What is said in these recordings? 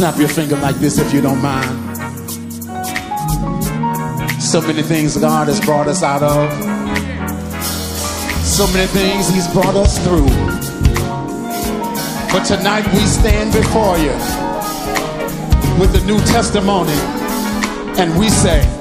Snap your finger like this if you don't mind. So many things God has brought us out of. So many things He's brought us through. But tonight we stand before you with a new testimony and we say,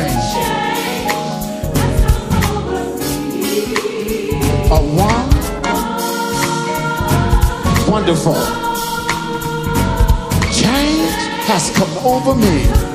change. A one wonderful change has come over me.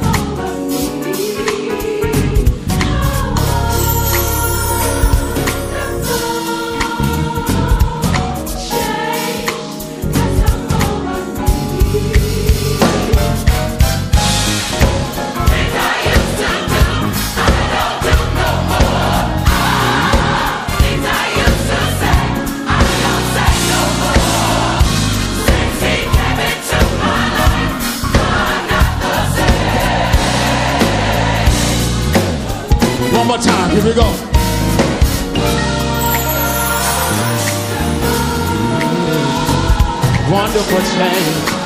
Wonderful change. Things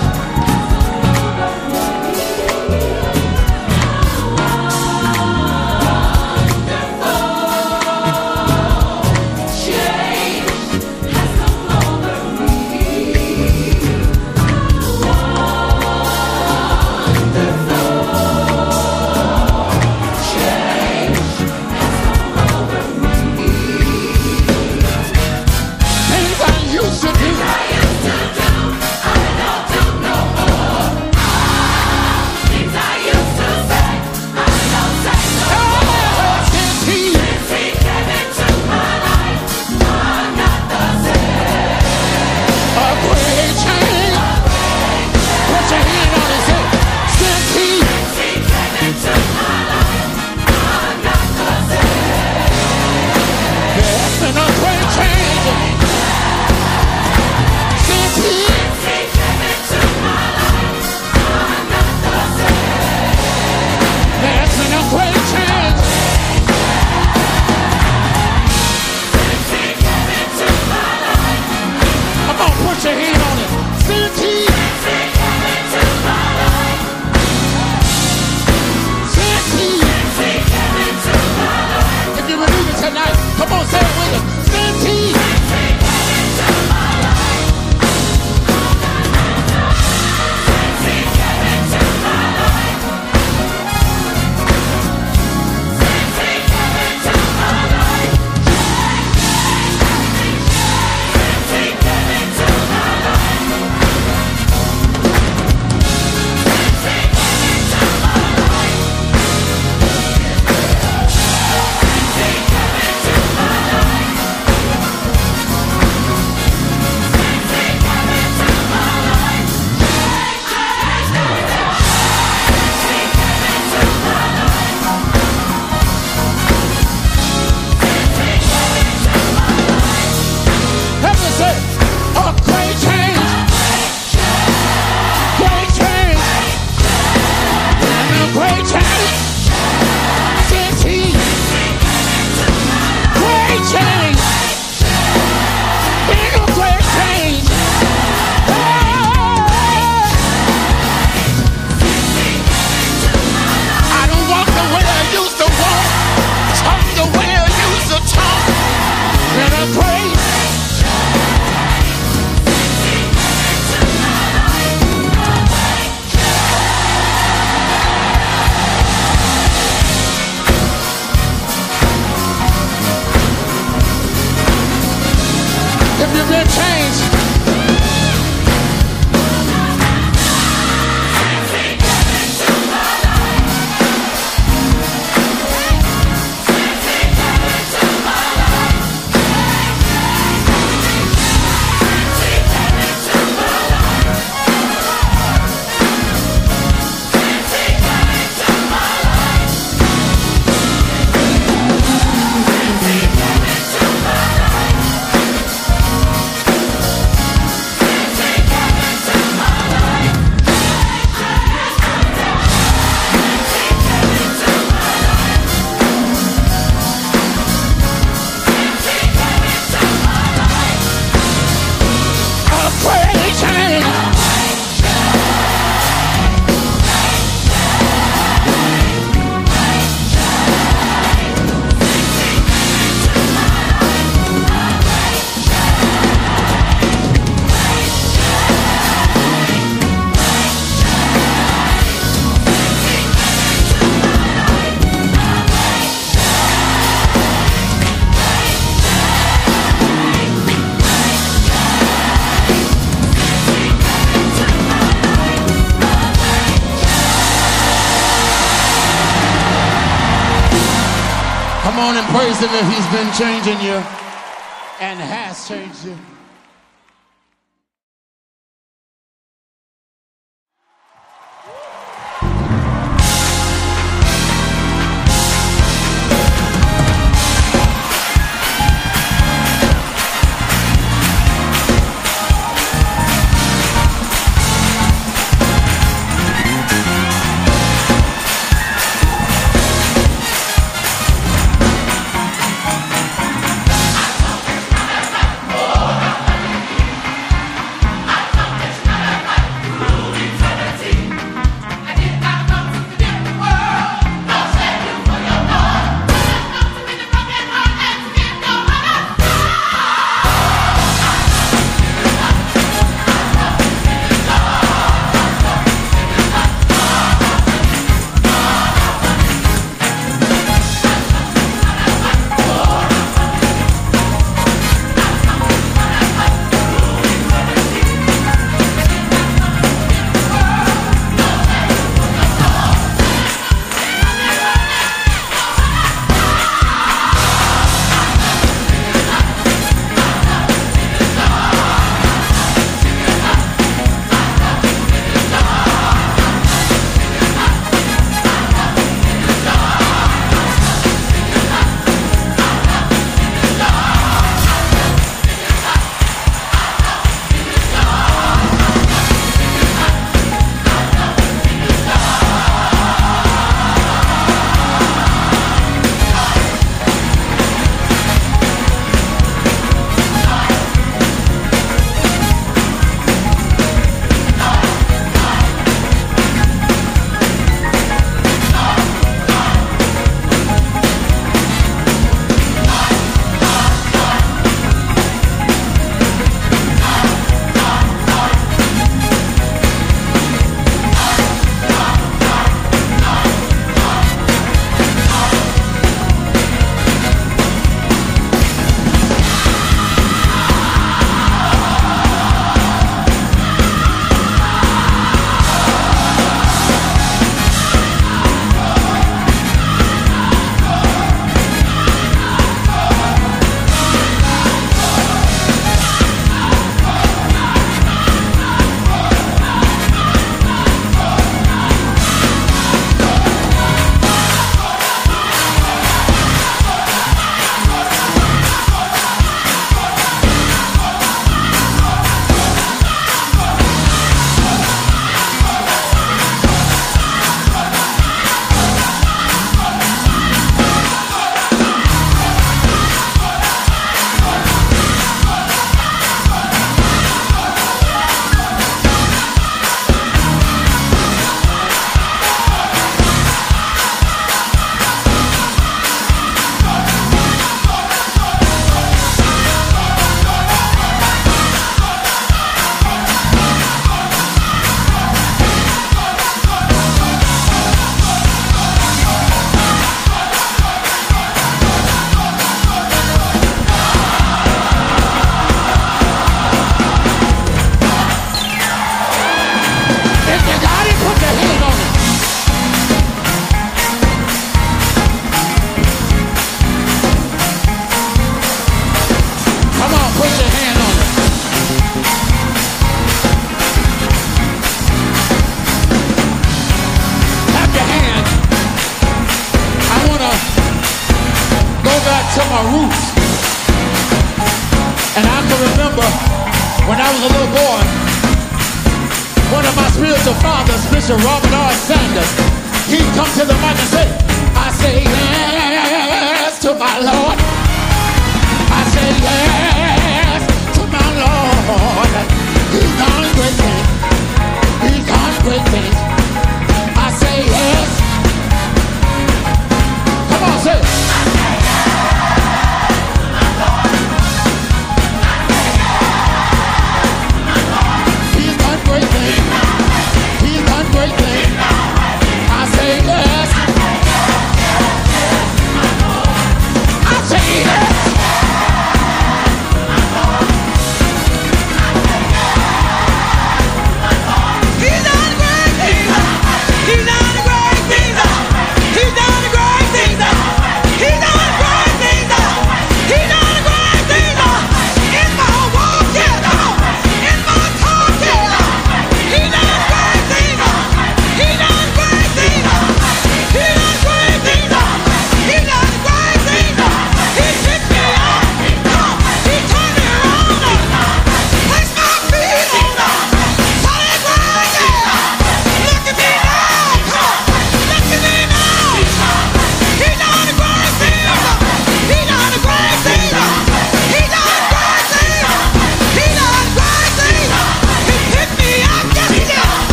if he's been changing you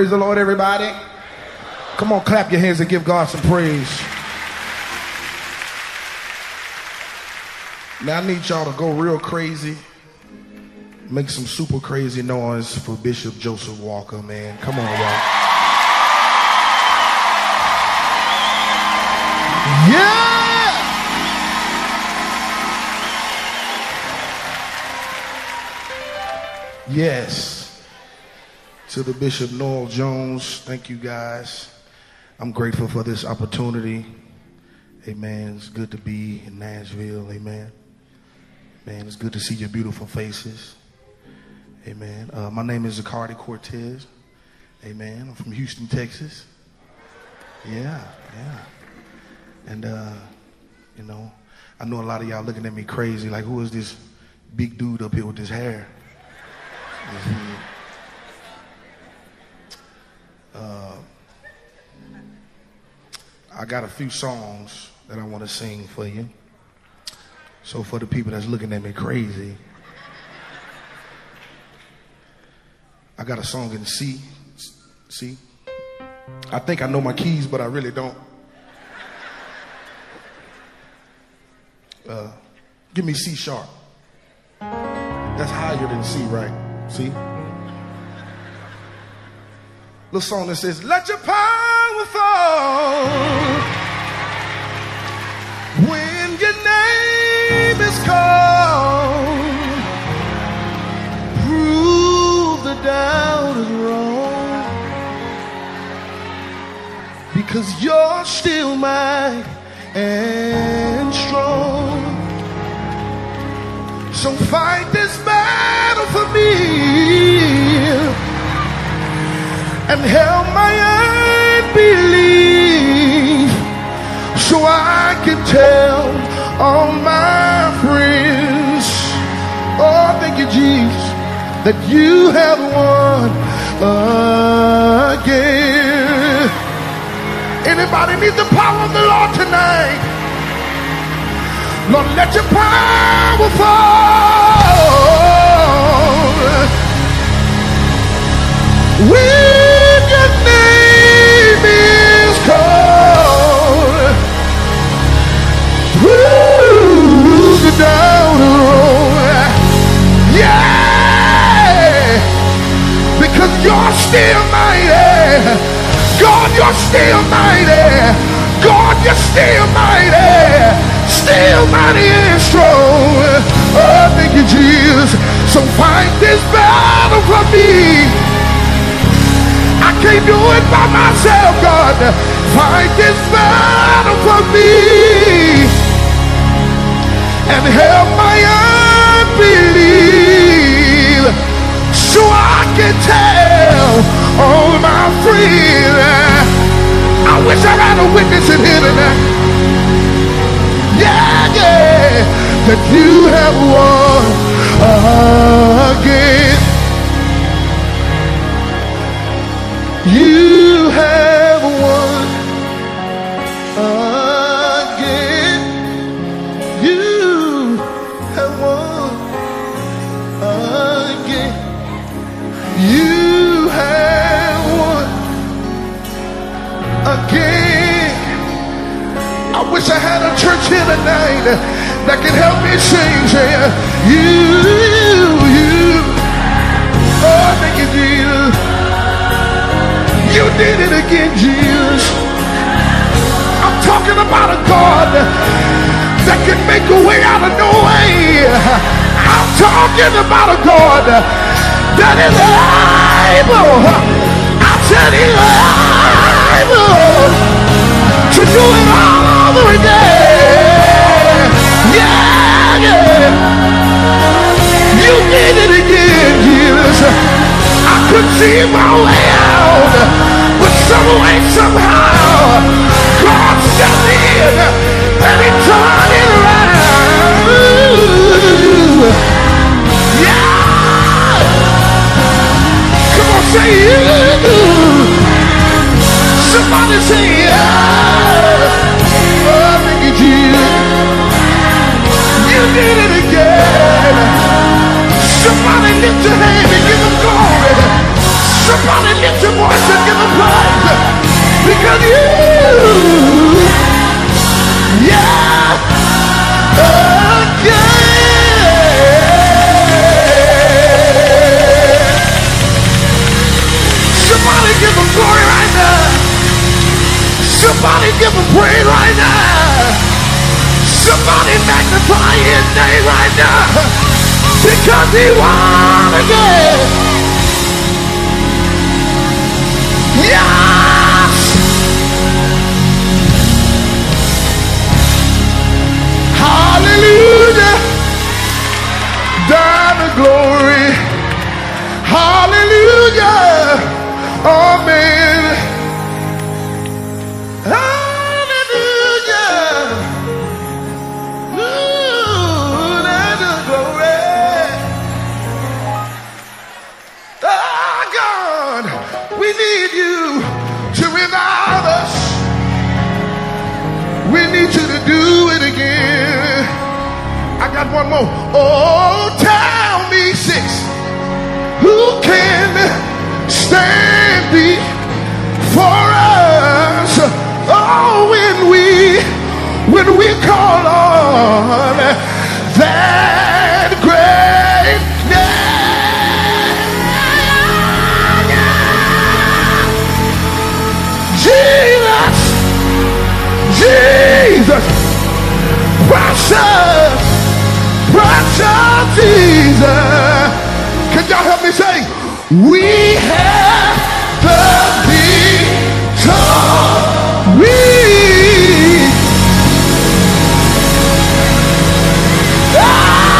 Praise the Lord, everybody. Come on, clap your hands and give God some praise. Now, I need y'all to go real crazy. Make some super crazy noise for Bishop Joseph Walker, man. Come on, y'all. Yeah! Yes. To the Bishop Noel Jones, thank you guys. I'm grateful for this opportunity. Amen. It's good to be in Nashville. Amen. Man, it's good to see your beautiful faces. Amen. Uh, my name is Zacardi Cortez. Amen. I'm from Houston, Texas. Yeah, yeah. And, uh, you know, I know a lot of y'all looking at me crazy, like, who is this big dude up here with his hair? Uh, I got a few songs that I want to sing for you. So for the people that's looking at me crazy, I got a song in C. C. I think I know my keys, but I really don't. Uh, give me C sharp. That's higher than C, right? See? Little song that says, Let your power fall when your name is called. Prove the doubt is wrong because you're still mighty and strong. So fight this battle for me and help my unbelief so I can tell all my friends, oh, thank you, Jesus, that you have won again. Anybody need the power of the Lord tonight? Lord, let your power fall. Still mighty. God, you're still mighty. Still mighty and strong. Oh, thank you, Jesus. So fight this battle for me. I can't do it by myself, God. Fight this battle for me and help my unbelief so I can tell all my friends. I wish I had a witness in here tonight. Yeah, yeah, that you have won again. You have won again. I wish I had a church here tonight that can help me sing. Say, you, you. Oh, thank you, Jesus. You did it again, Jesus. I'm talking about a God that can make a way out of no way. I'm talking about a God that is able. I said to do it all over again. Yeah, yeah. You did it again, Jesus. I could see my way out, but somehow, God turned it around. Yeah! Come on, say you. Somebody say yes. Oh, thank you, Jesus. You did it again. Somebody lift your hand and give them glory. Somebody lift your voice and give them praise. Because you, yeah, oh, again. Somebody give him praise right now. Somebody magnify his name right now. Because he won again. Yes! We need you to revive us. We need you to do it again. I got one more. Oh, tell me six. Who can stand before us? Oh, when we when we call on Jesus. Can y'all help me say, we have the victory. Ah!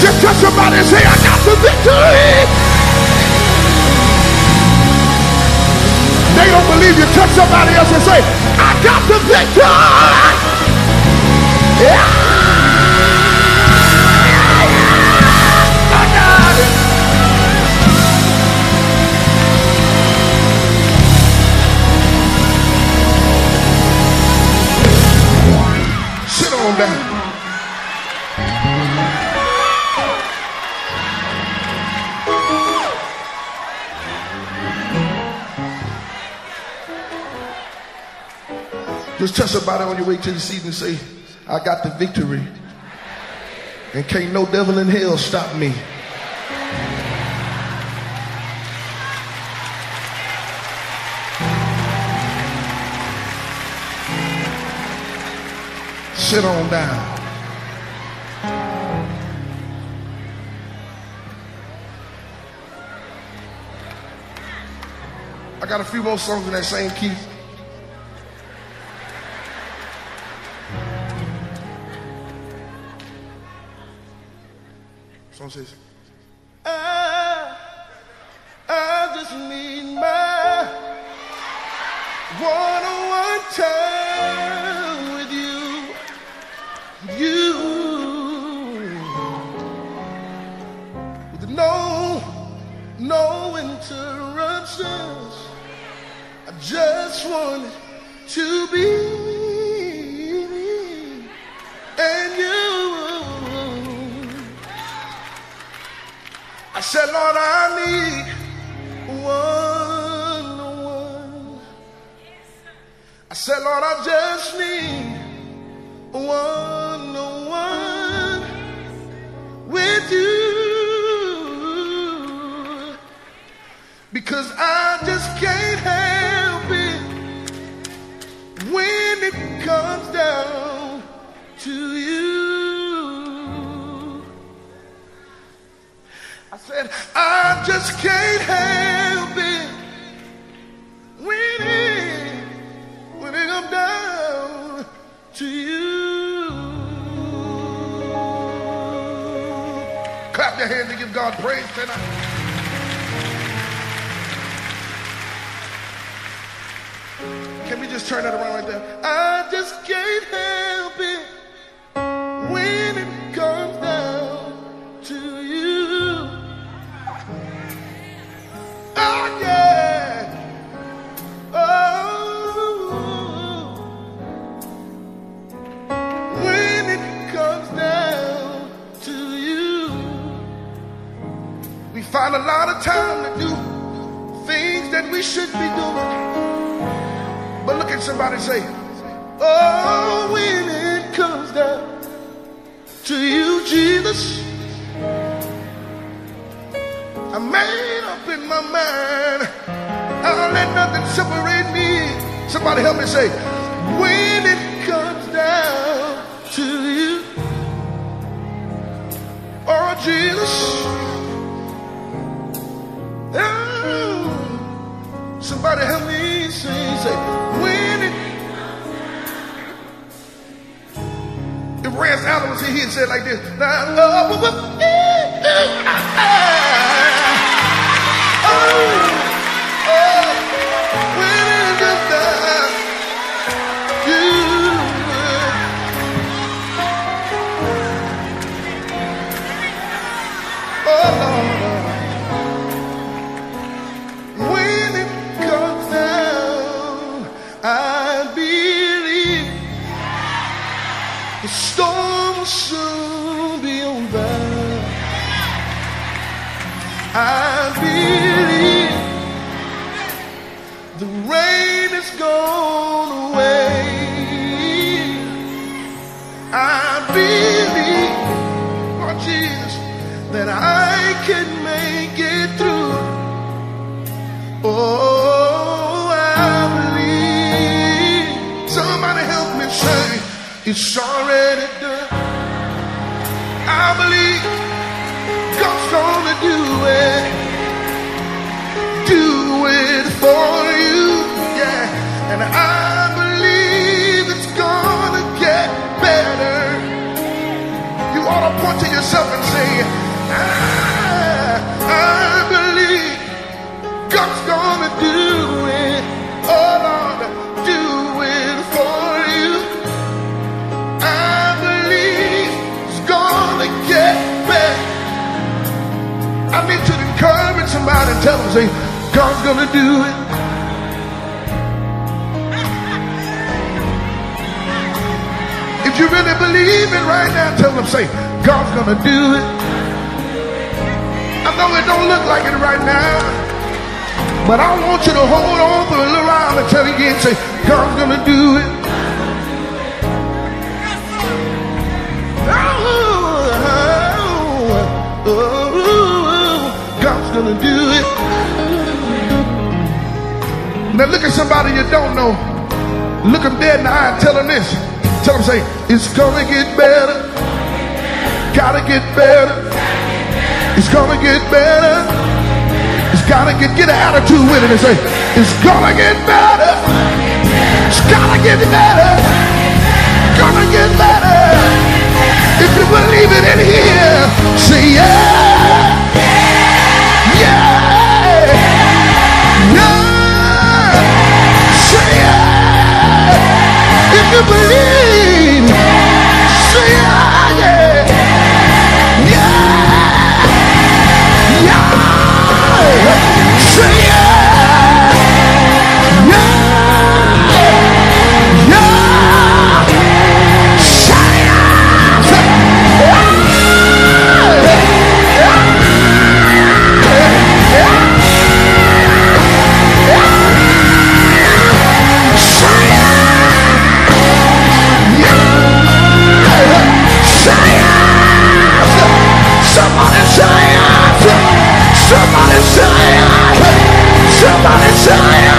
Just touch somebody and say, I got the victory. Believe you. Touch somebody else and say, I got the victory. Yeah. Down. Just touch somebody on your way to the seat and say, I got the victory. And can't no devil in hell stop me. Sit on down. I got a few more songs in that same key. Says, I, I just need my one-on-one time with you, you, with no, no interruptions. I just wanted to be and you. Said, Lord, I need one one. I said, Lord, I just need one on one with you. Because I just can't help it when it comes down to you. Said, I just can't help it when it, when it comes down to you. Clap your hands and give God praise tonight. Can we just turn that around right there? I just can't help it find a lot of time to do things that we should be doing. But look at somebody say, Oh, when it comes down to you, Jesus, I made up in my mind. I'll let nothing separate me. Somebody help me say, when it comes down to you, oh Jesus. Somebody help me sing, say, when it If Rance Allen was here, he'd say like this. Now, uh, it's already done. I believe God's gonna do it. Do it for you. Yeah. And I believe it's gonna get better. You ought to point to yourself and say, I, I somebody and tell them, say, God's gonna do it. If you really believe it right now, tell them, say, God's gonna do it. I know it don't look like it right now, but I want you to hold on for a little while and tell again, say, God's gonna do it. Oh, oh, oh, gonna do it. Now look at somebody you don't know. Look them dead in the eye and tell them this. Tell them, say, it's gonna get better. Gotta get better. It's gonna get better. It's gotta get, get an attitude with it and say, it's gonna get better. It's gotta get better. Gonna get better. If you believe it in here, say yeah. You believe, Somebody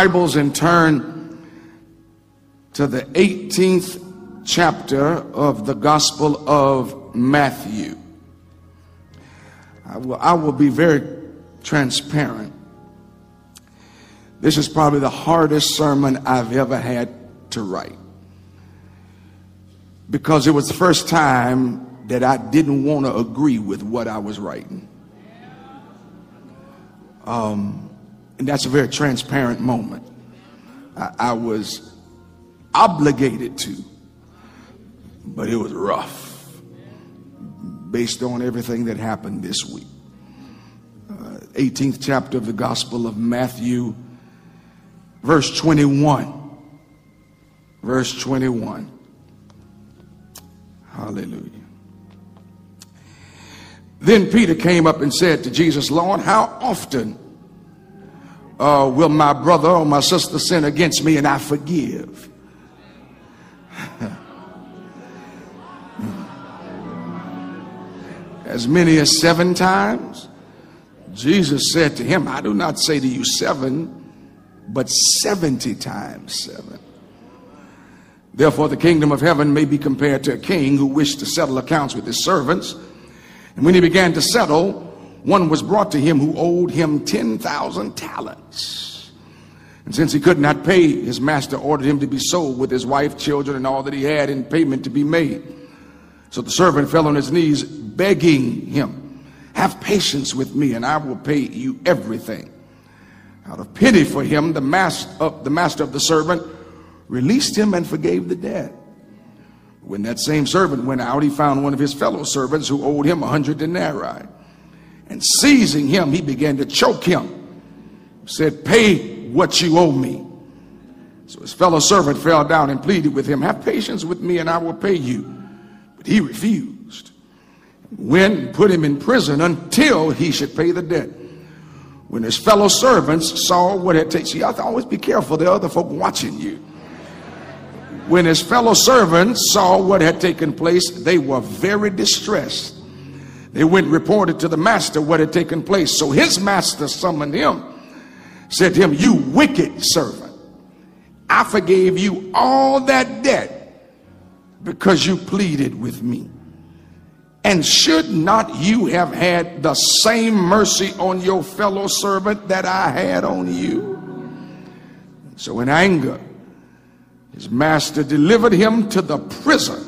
Bibles and turn to the 18th chapter of the Gospel of Matthew. I will, I will be very transparent. This is probably the hardest sermon I've ever had to write because it was the first time that I didn't want to agree with what I was writing. Um, and that's a very transparent moment. I, I was obligated to, but it was rough based on everything that happened this week. Uh, 18th chapter of the Gospel of Matthew, verse 21. Verse 21. Hallelujah. Then Peter came up and said to Jesus, Lord, how often uh, will my brother or my sister sin against me and I forgive? as many as seven times? Jesus said to him, I do not say to you seven, but 70 times seven. Therefore, the kingdom of heaven may be compared to a king who wished to settle accounts with his servants. And when he began to settle, one was brought to him who owed him 10,000 talents. And since he could not pay, his master ordered him to be sold with his wife, children, and all that he had in payment to be made. So the servant fell on his knees, begging him, Have patience with me, and I will pay you everything. Out of pity for him, the master of the, master of the servant released him and forgave the debt. When that same servant went out, he found one of his fellow servants who owed him a hundred denarii. And seizing him, he began to choke him. Said, Pay what you owe me. So his fellow servant fell down and pleaded with him, Have patience with me, and I will pay you. But he refused. And put him in prison until he should pay the debt. When his fellow servants saw what had taken, see, to always be careful. There are other folk watching you. When his fellow servants saw what had taken place, they were very distressed. They went and reported to the master what had taken place. So his master summoned him, said to him, You wicked servant, I forgave you all that debt because you pleaded with me. And should not you have had the same mercy on your fellow servant that I had on you? So, in anger, his master delivered him to the prison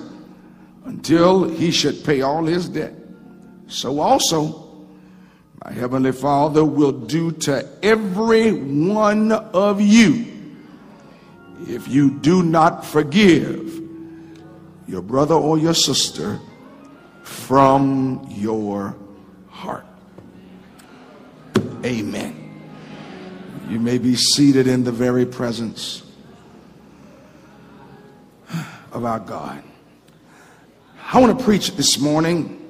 until he should pay all his debt. So, also, my heavenly Father will do to every one of you if you do not forgive your brother or your sister from your heart. Amen. You may be seated in the very presence of our God. I want to preach this morning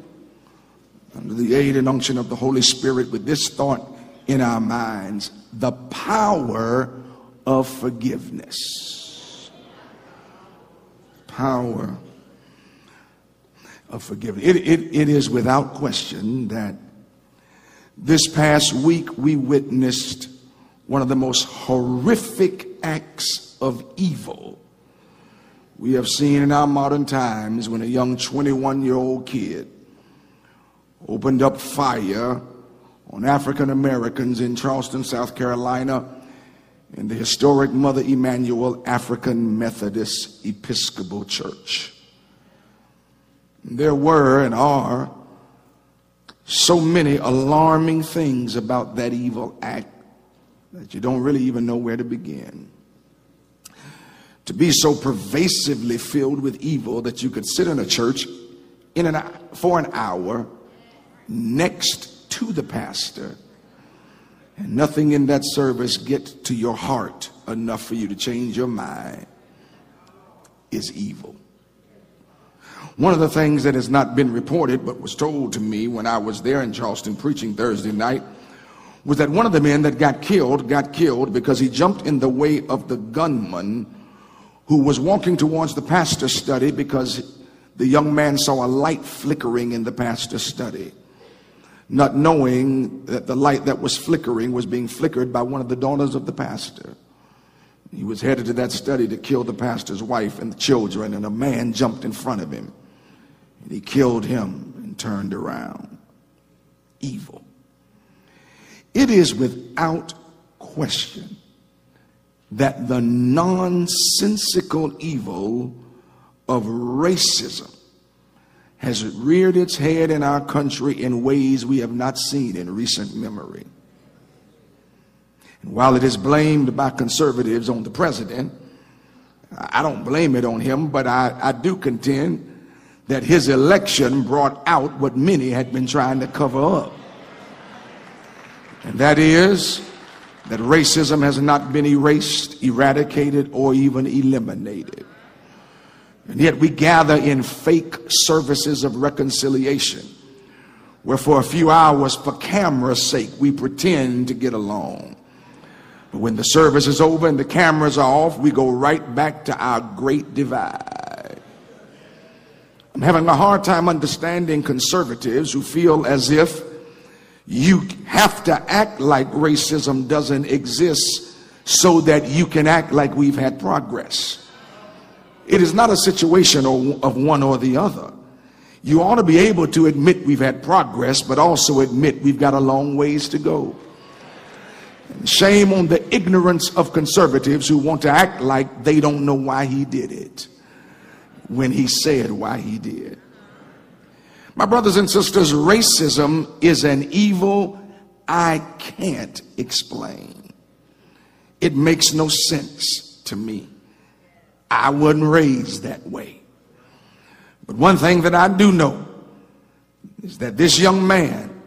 under the aid and unction of the Holy Spirit with this thought in our minds the power of forgiveness. Power of forgiveness. It, it, it is without question that this past week we witnessed one of the most horrific acts of evil we have seen in our modern times when a young 21 year old kid opened up fire on African Americans in Charleston, South Carolina, in the historic Mother Emanuel African Methodist Episcopal Church. There were and are so many alarming things about that evil act that you don't really even know where to begin. To be so pervasively filled with evil that you could sit in a church in an, for an hour next to the pastor and nothing in that service get to your heart enough for you to change your mind is evil. One of the things that has not been reported but was told to me when I was there in Charleston preaching Thursday night was that one of the men that got killed got killed because he jumped in the way of the gunman who was walking towards the pastor's study because the young man saw a light flickering in the pastor's study. Not knowing that the light that was flickering was being flickered by one of the daughters of the pastor. He was headed to that study to kill the pastor's wife and the children, and a man jumped in front of him. And he killed him and turned around. Evil. It is without question that the nonsensical evil of racism has reared its head in our country in ways we have not seen in recent memory. And while it is blamed by conservatives on the president, I don't blame it on him, but I, I do contend that his election brought out what many had been trying to cover up. And that is that racism has not been erased, eradicated, or even eliminated. And yet we gather in fake services of reconciliation, where for a few hours, for camera's sake, we pretend to get along. But when the service is over and the cameras are off, we go right back to our great divide. I'm having a hard time understanding conservatives who feel as if you have to act like racism doesn't exist so that you can act like we've had progress. It is not a situation of one or the other. You ought to be able to admit we've had progress, but also admit we've got a long ways to go. And shame on the ignorance of conservatives who want to act like they don't know why he did it when he said why he did. My brothers and sisters, racism is an evil I can't explain. It makes no sense to me. I wasn't raised that way. But one thing that I do know is that this young man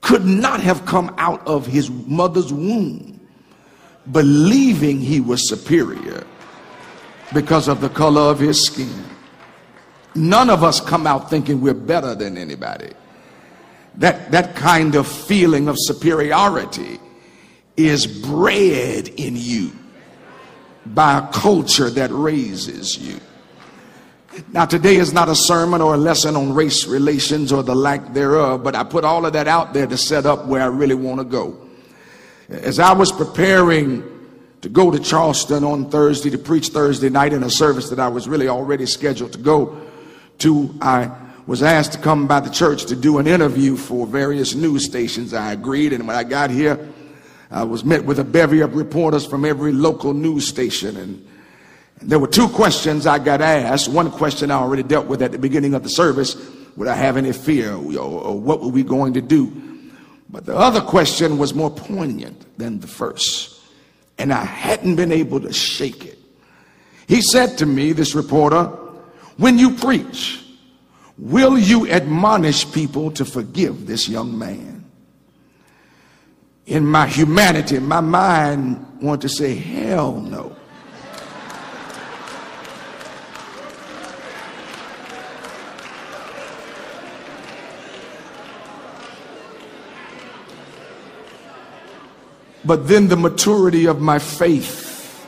could not have come out of his mother's womb believing he was superior because of the color of his skin. None of us come out thinking we're better than anybody. That, that kind of feeling of superiority is bred in you by a culture that raises you. Now, today is not a sermon or a lesson on race relations or the lack thereof, but I put all of that out there to set up where I really want to go. As I was preparing to go to Charleston on Thursday to preach Thursday night in a service that I was really already scheduled to go to, I was asked to come by the church to do an interview for various news stations. I agreed, and when I got here, I was met with a bevy of reporters from every local news station. And, and there were two questions I got asked. One question I already dealt with at the beginning of the service Would I have any fear? Or, or what were we going to do? But the other question was more poignant than the first. And I hadn't been able to shake it. He said to me, this reporter, when you preach, will you admonish people to forgive this young man? In my humanity, my mind wanted to say, hell no. But then the maturity of my faith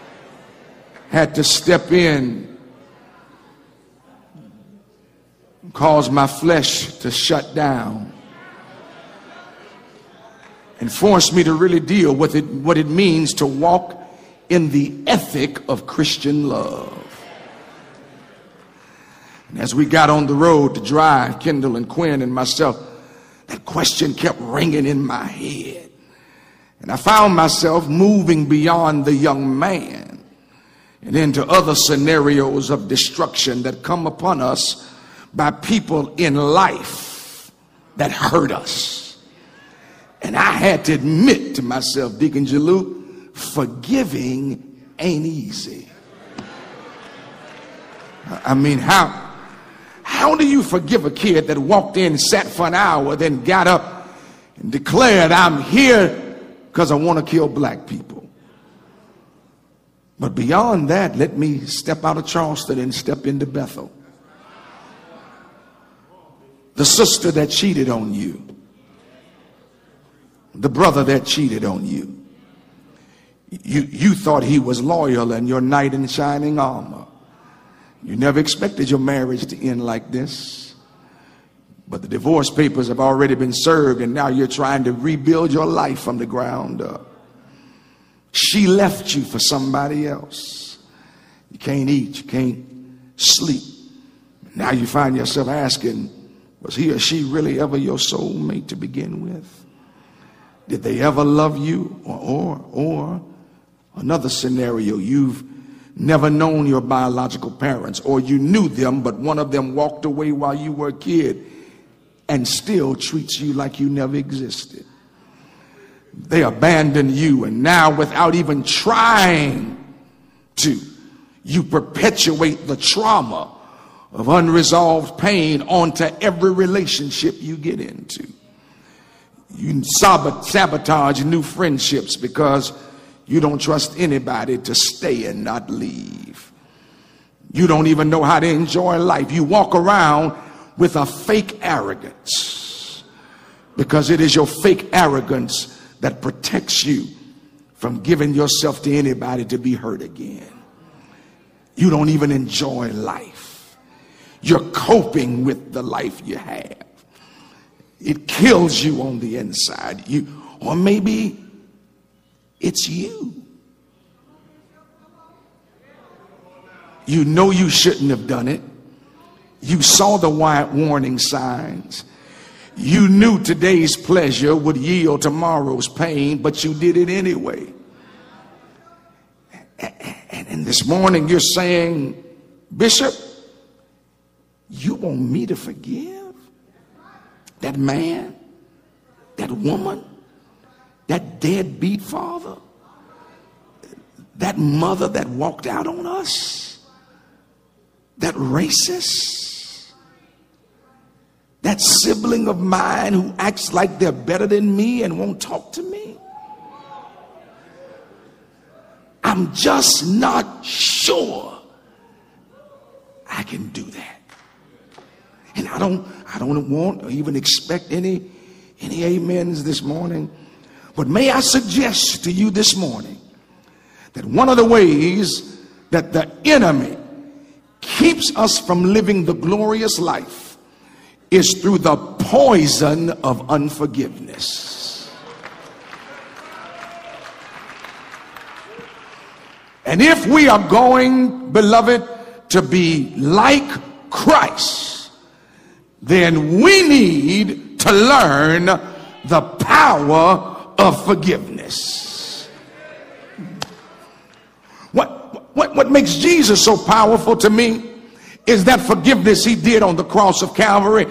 had to step in, cause my flesh to shut down and forced me to really deal with it, what it means to walk in the ethic of Christian love. And as we got on the road to drive, Kendall and Quinn and myself, that question kept ringing in my head. And I found myself moving beyond the young man and into other scenarios of destruction that come upon us by people in life that hurt us. And I had to admit to myself, Deacon Jalou, forgiving ain't easy. I mean, how, how do you forgive a kid that walked in, sat for an hour, then got up and declared, I'm here because I want to kill black people? But beyond that, let me step out of Charleston and step into Bethel. The sister that cheated on you the brother that cheated on you. You, you thought he was loyal and your knight in shining armor. You never expected your marriage to end like this. But the divorce papers have already been served, and now you're trying to rebuild your life from the ground up. She left you for somebody else. You can't eat, you can't sleep. Now you find yourself asking, was he or she really ever your soulmate to begin with? Did they ever love you? Or, or, or another scenario, you've never known your biological parents, or you knew them, but one of them walked away while you were a kid and still treats you like you never existed. They abandon you, and now, without even trying to, you perpetuate the trauma of unresolved pain onto every relationship you get into. You sabotage new friendships because you don't trust anybody to stay and not leave. You don't even know how to enjoy life. You walk around with a fake arrogance because it is your fake arrogance that protects you from giving yourself to anybody to be hurt again. You don't even enjoy life. You're coping with the life you have. It kills you on the inside. You or maybe it's you. You know you shouldn't have done it. You saw the white warning signs. You knew today's pleasure would yield tomorrow's pain, but you did it anyway. And this morning you're saying, Bishop, you want me to forgive that man, that woman, that deadbeat father, that mother that walked out on us, that racist? that sibling of mine who acts like they're better than me and won't talk to me? I'm just not sure I can do that. And I don't I don't want or even expect any any amens this morning. But may I suggest to you this morning that one of the ways that the enemy keeps us from living the glorious life is through the poison of unforgiveness. And if we are going, beloved, to be like Christ, then we need to learn the power of forgiveness. What, what, what makes Jesus so powerful to me is that forgiveness he did on the cross of Calvary,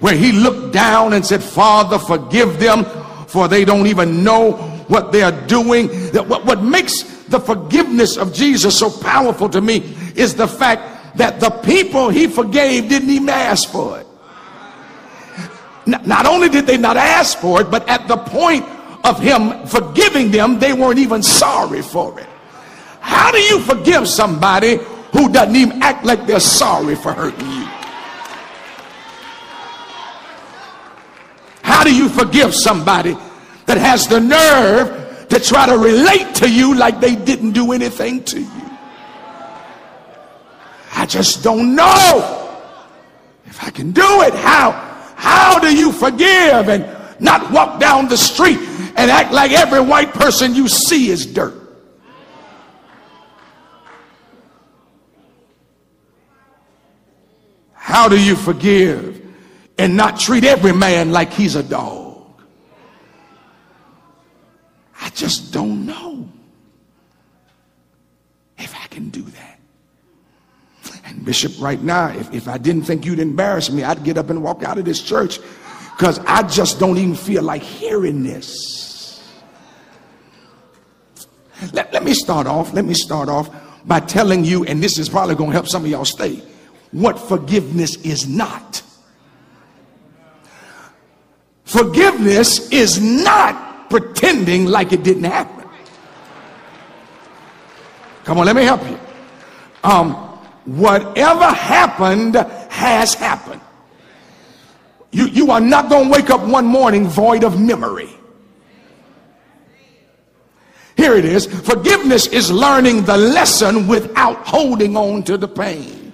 where he looked down and said, Father, forgive them, for they don't even know what they are doing. That what, what makes the forgiveness of Jesus so powerful to me is the fact that the people he forgave didn't even ask for it. Not only did they not ask for it, but at the point of him forgiving them, they weren't even sorry for it. How do you forgive somebody who doesn't even act like they're sorry for hurting you. How do you forgive somebody that has the nerve to try to relate to you like they didn't do anything to you? I just don't know if I can do it. How? How do you forgive and not walk down the street and act like every white person you see is dirt? How do you forgive and not treat every man like he's a dog? I just don't know if I can do that. Bishop, right now, if, if I didn't think you'd embarrass me, I'd get up and walk out of this church because I just don't even feel like hearing this. Let, let me start off. Let me start off by telling you, and this is probably going to help some of y'all stay what forgiveness is not. Forgiveness is not pretending like it didn't happen. Come on, let me help you. Um, whatever happened has happened. You, you are not going to wake up one morning void of memory. Here it is. Forgiveness is learning the lesson without holding on to the pain.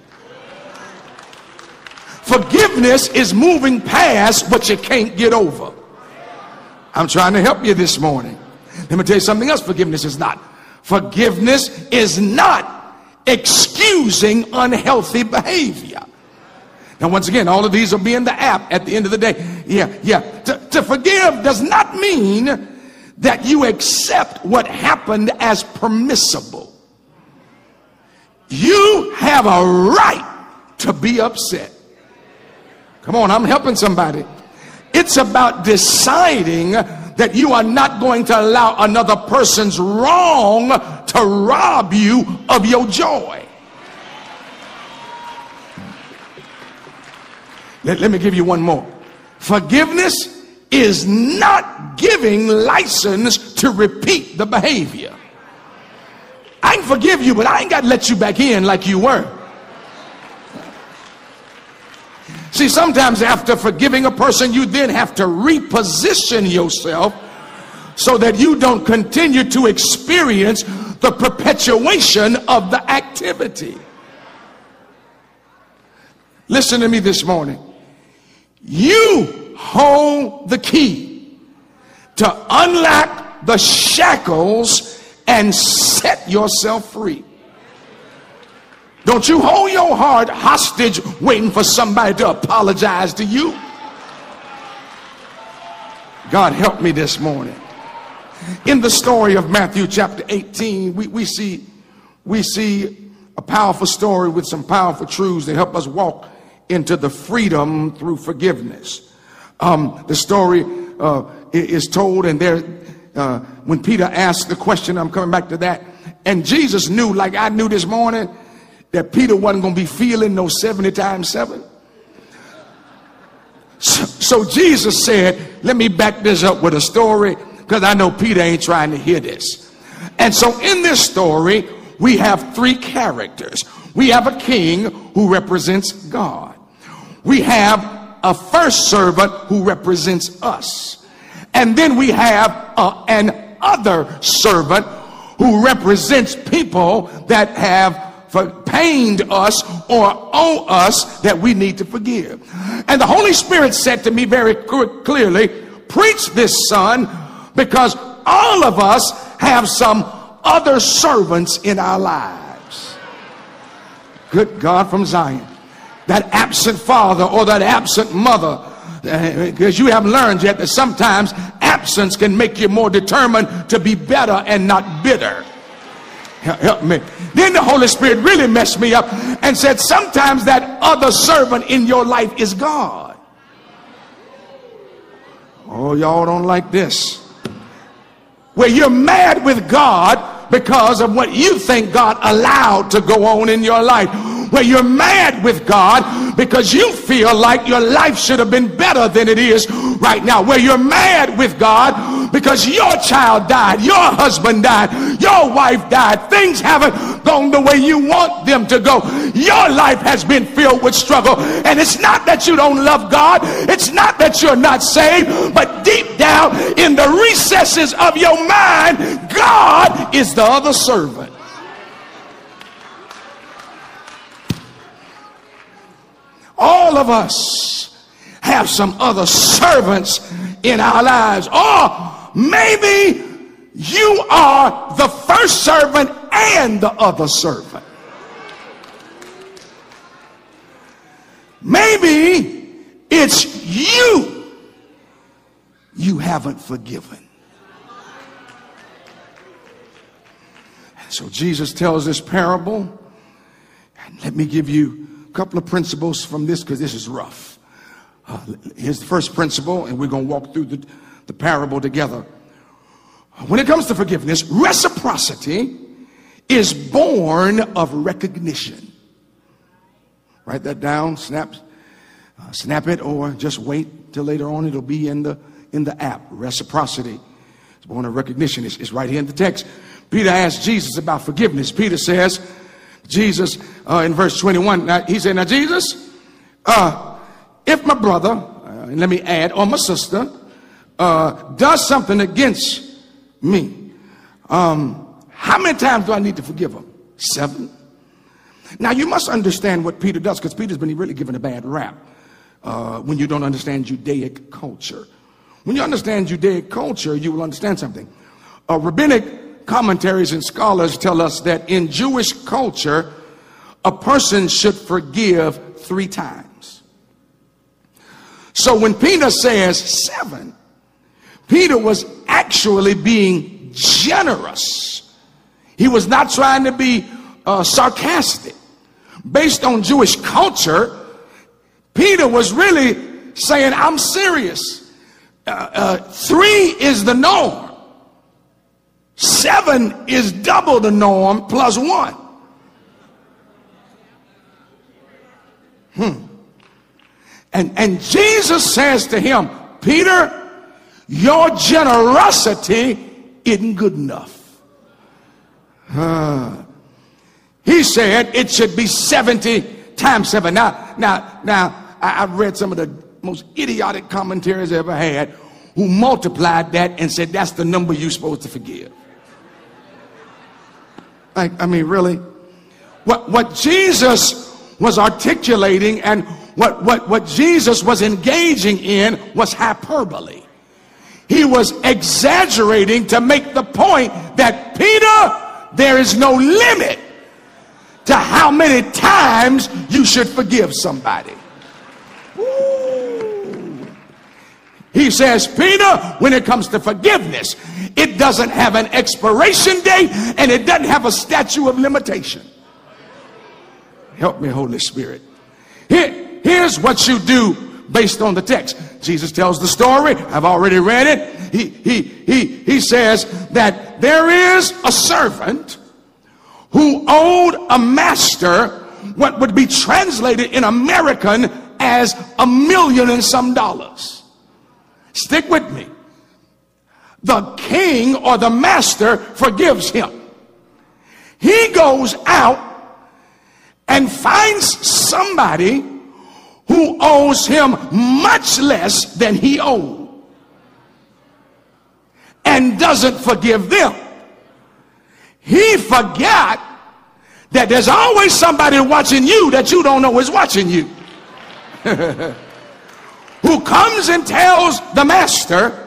Forgiveness is moving past what you can't get over. I'm trying to help you this morning. Let me tell you something else forgiveness is not. Forgiveness is not excusing unhealthy behavior. Now, once again, all of these will be in the app at the end of the day. Yeah, yeah. To, to forgive does not mean that you accept what happened as permissible. You have a right to be upset. Come on, I'm helping somebody. It's about deciding that you are not going to allow another person's wrong to rob you of your joy. Let, let me give you one more. Forgiveness is not giving license to repeat the behavior. I can forgive you, but I ain't got to let you back in like you were. See, sometimes after forgiving a person, you then have to reposition yourself so that you don't continue to experience the perpetuation of the activity. Listen to me this morning. You hold the key to unlock the shackles and set yourself free. Don't you hold your heart hostage waiting for somebody to apologize to you. God help me this morning. In the story of Matthew chapter 18, we, we see we see a powerful story with some powerful truths that help us walk into the freedom through forgiveness. Um, the story uh, is told, and there, uh, when Peter asked the question, I'm coming back to that, and Jesus knew, like I knew this morning, that Peter wasn't going to be feeling no 70 times 7. So, so Jesus said, Let me back this up with a story because I know Peter ain't trying to hear this. And so in this story, we have three characters. We have a king who represents God. We have a first servant who represents us. And then we have uh, an other servant who represents people that have pained us or owe us that we need to forgive. And the Holy Spirit said to me very clearly, preach this son because all of us have some other servants in our lives. Good God from Zion. That absent father or that absent mother eh, because you haven't learned yet that sometimes absence can make you more determined to be better and not bitter. Help me. Then the Holy Spirit really messed me up and said, sometimes that other servant in your life is God. Oh, y'all don't like this. Where you're mad with God because of what you think God allowed to go on in your life where you're mad with God because you feel like your life should have been better than it is right now, where you're mad with God because your child died, your husband died, your wife died, things haven't gone the way you want them to go. Your life has been filled with struggle, and it's not that you don't love God, it's not that you're not saved, but deep down in the recesses of your mind, God is the other servant. All of us have some other servants in our lives. Or maybe you are the first servant and the other servant. Maybe it's you you haven't forgiven. And so Jesus tells this parable. And let me give you couple of principles from this because this is rough. Uh, here's the first principle, and we're going to walk through the, the parable together. When it comes to forgiveness, reciprocity is born of recognition. Write that down, snap, uh, snap it, or just wait till later on. It'll be in the in the app. Reciprocity is born of recognition. It's, it's right here in the text. Peter asked Jesus about forgiveness. Peter says, Jesus uh, in verse 21. Now, he said, Now, Jesus, uh, if my brother, uh, and let me add, or my sister, uh, does something against me, um, how many times do I need to forgive him? Seven. Now, you must understand what Peter does because Peter's been really given a bad rap. uh, when you don't understand Judaic culture. When you understand Judaic culture, you will understand something. Uh, rabbinic commentaries and scholars tell us that in Jewish culture, a person should forgive three times. So when Peter says seven, Peter was actually being generous. He was not trying to be uh, sarcastic. Based on Jewish culture, Peter was really saying, I'm serious. Uh, uh, three is the norm. Seven is double the norm plus one. Hmm. And, and Jesus says to him, Peter, your generosity isn't good enough. Uh, he said it should be 70 times seven. Now, now, now, I, have read some of the most idiotic commentaries I ever had who multiplied that and said that's the number you're supposed to forgive. Like, I mean, really? What, what Jesus was articulating and what, what, what Jesus was engaging in was hyperbole. He was exaggerating to make the point that Peter, there is no limit to how many times you should forgive somebody. Ooh. He says, Peter, when it comes to forgiveness, it doesn't have an expiration date and it doesn't have a statute of limitation. Help me, Holy Spirit. Here, here's what you do based on the text. Jesus tells the story. I've already read it. He, he, he, he says that there is a servant who owed a master what would be translated in American as a million and some dollars. Stick with me. The king or the master forgives him. He goes out and finds somebody who owes him much less than he owed and doesn't forgive them. He forgot that there's always somebody watching you that you don't know is watching you. who comes and tells the master,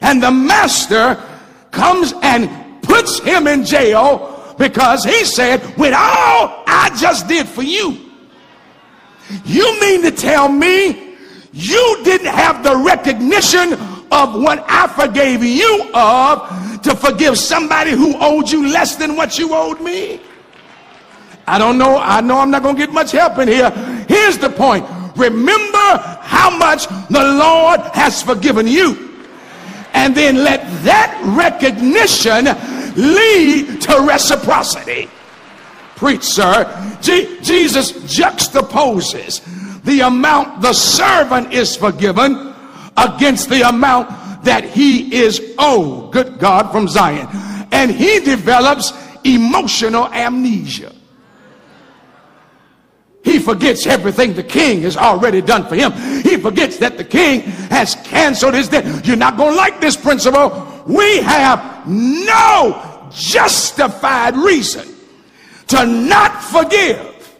and the master comes and puts him in jail because he said, with all I just did for you, you mean to tell me you didn't have the recognition of what I forgave you of to forgive somebody who owed you less than what you owed me? I don't know. I know I'm not going to get much help in here. Here's the point. Remember how much the Lord has forgiven you. And then let that recognition lead to reciprocity. Preach, sir. Je- Jesus juxtaposes the amount the servant is forgiven against the amount that he is owed. Good God from Zion. And he develops emotional amnesia. He forgets everything the king has already done for him. He forgets that the king has canceled his debt. You're not going to like this principle. We have no justified reason to not forgive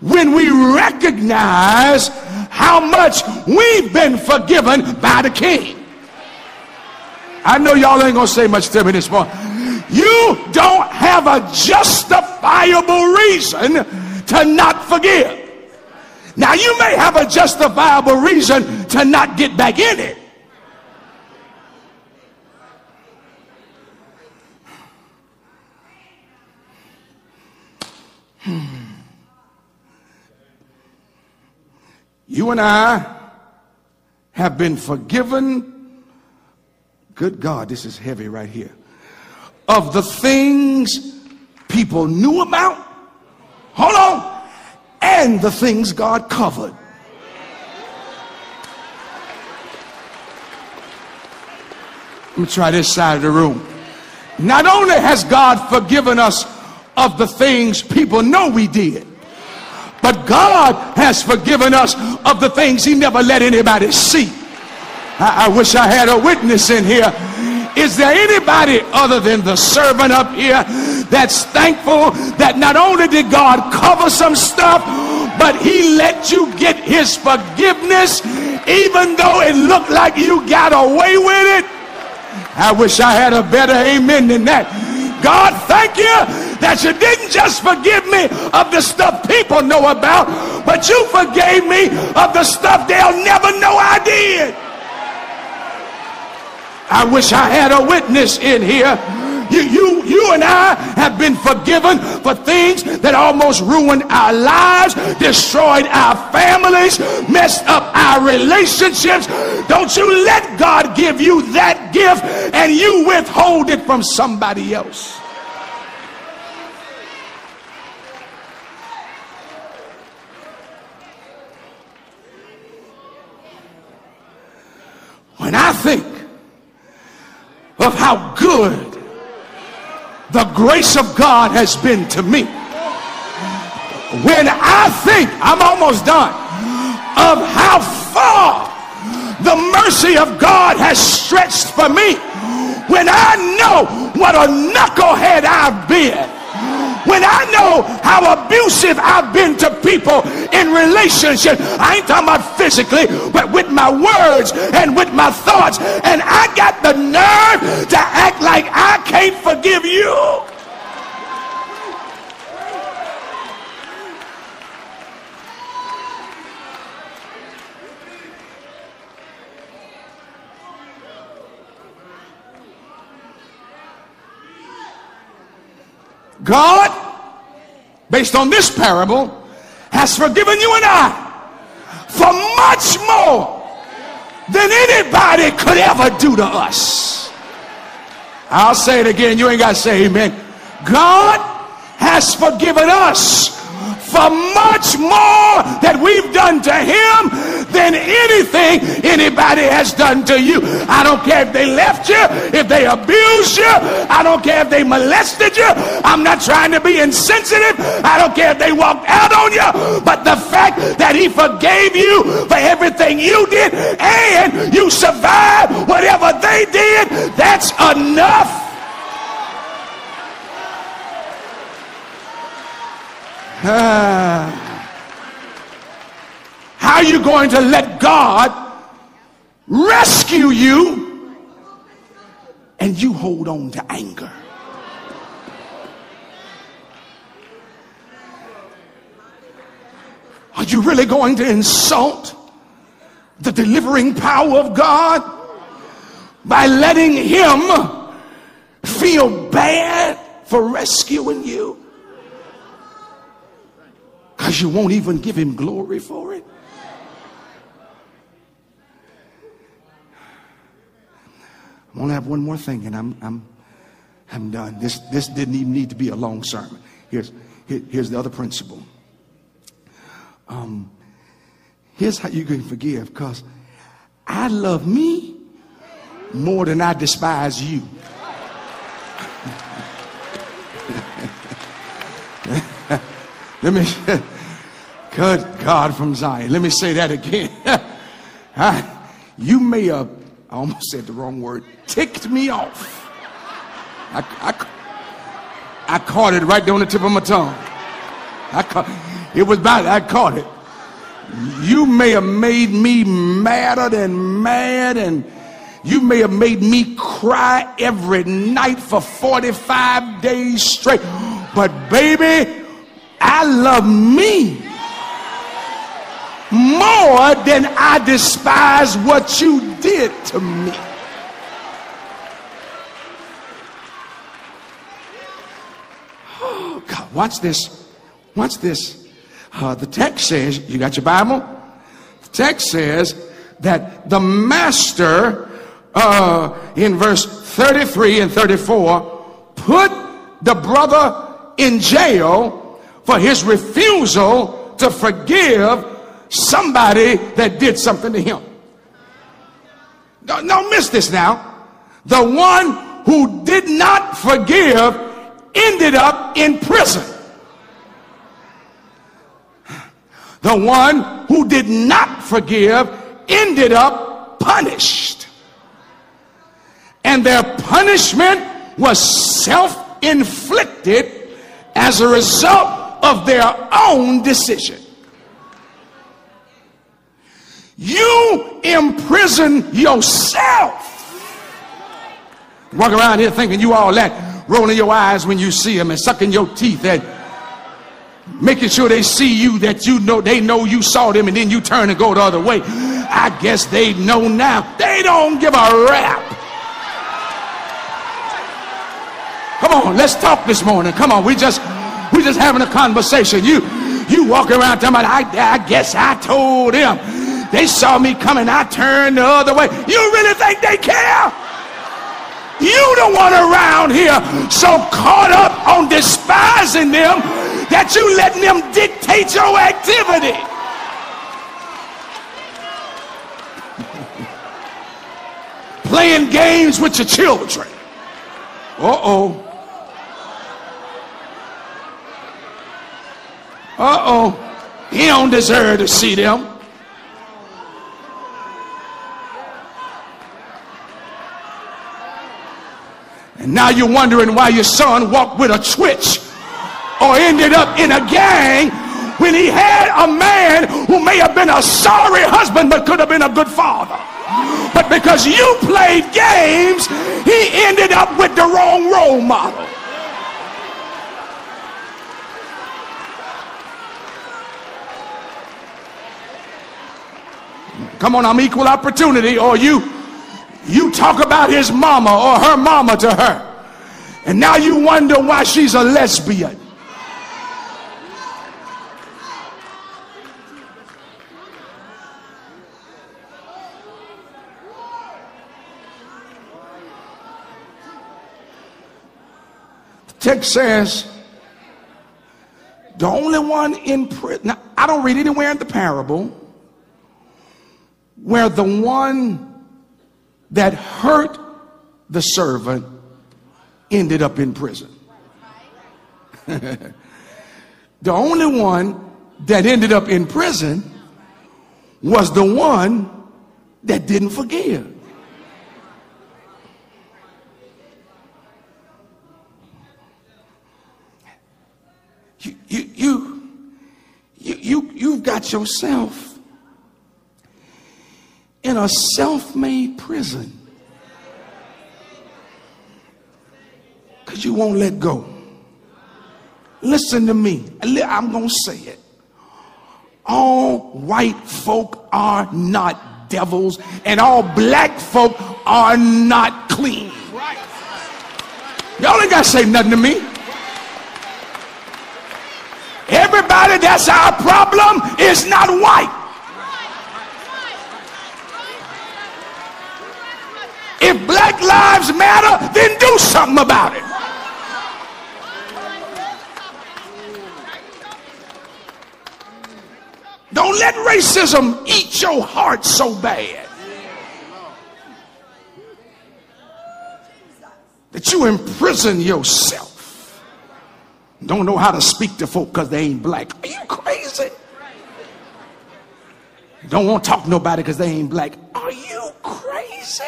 when we recognize how much we've been forgiven by the king. I know y'all ain't gonna say much to me this morning. You don't have a justifiable reason to not forgive. Now, you may have a justifiable reason to not get back in it. Hmm. You and I have been forgiven. Good God, this is heavy right here. Of the things people knew about. Hold on. And the things God covered. Let me try this side of the room. Not only has God forgiven us of the things people know we did, but God has forgiven us of the things he never let anybody see. I, I wish I had a witness in here. Is there anybody other than the servant up here that's thankful that not only did God cover some stuff, but he let you get his forgiveness even though it looked like you got away with it. I wish I had a better amen than that. God, thank you that you didn't just forgive me of the stuff people know about, but you forgave me of the stuff they'll never know I did. I wish I had a witness in here you, you, you and I have been forgiven for things that almost ruined our lives, destroyed our families, messed up our relationships. Don't you let God give you that gift and you withhold it from somebody else. When I think of how good the grace of God has been to me. When I think, I'm almost done, of how far the mercy of God has stretched for me, when I know what a knucklehead I've been, when I know how abusive I've been to people in relationship, I ain't talking about physically, but with my words and with my thoughts, and I got the nerve to act like I can't forgive you. God, based on this parable, has forgiven you and I for much more than anybody could ever do to us. I'll say it again. You ain't got to say amen. God has forgiven us for much more that we've done to him than anything anybody has done to you. I don't care if they left you, if they abused you, I don't care if they molested you. I'm not trying to be insensitive. I don't care if they walked out on you, but the fact that he forgave you for everything you did and you survived whatever they did, that's enough. Ah. How are you going to let God rescue you and you hold on to anger? Are you really going to insult the delivering power of God by letting Him feel bad for rescuing you? Because you won't even give him glory for it. I want to have one more thing, and I'm I'm I'm done. This this didn't even need to be a long sermon. Here's here, here's the other principle. Um, here's how you can forgive, because I love me more than I despise you. Let me, good God from Zion. Let me say that again. you may have, I almost said the wrong word, ticked me off. I, I, I caught it right on the tip of my tongue. I caught, it was bad. I caught it. You may have made me madder than mad, and you may have made me cry every night for 45 days straight. But, baby, I love me more than I despise what you did to me. Oh, God, watch this. Watch this. Uh, the text says, you got your Bible? The text says that the master, uh, in verse 33 and 34, put the brother in jail for his refusal to forgive somebody that did something to him. Don't, don't miss this now. The one who did not forgive ended up in prison. The one who did not forgive ended up punished. And their punishment was self inflicted as a result of their own decision. You imprison yourself. Walk around here thinking you all that, rolling your eyes when you see them and sucking your teeth and making sure they see you that you know they know you saw them and then you turn and go the other way. I guess they know now. They don't give a rap. Come on, let's talk this morning. Come on, we just just having a conversation. You you walk around talking about I, I guess I told them. They saw me coming, I turned the other way. You really think they care? You the one around here so caught up on despising them that you letting them dictate your activity. Playing games with your children. Uh-oh. Uh-oh. He don't deserve to see them. And now you're wondering why your son walked with a twitch or ended up in a gang when he had a man who may have been a sorry husband but could have been a good father. But because you played games, he ended up with the wrong role model. Come on, I'm equal opportunity, or you you talk about his mama or her mama to her. And now you wonder why she's a lesbian. The text says the only one in prison. I don't read anywhere in the parable where the one that hurt the servant ended up in prison. the only one that ended up in prison was the one that didn't forgive. You, you, you, you, you, you've got yourself in a self made prison because you won't let go. Listen to me. I'm going to say it. All white folk are not devils, and all black folk are not clean. Y'all ain't got to say nothing to me. Everybody that's our problem is not white. If black lives matter, then do something about it. Don't let racism eat your heart so bad that you imprison yourself. Don't know how to speak to folk because they ain't black. Are you crazy? Don't want to talk to nobody because they ain't black. Are you crazy?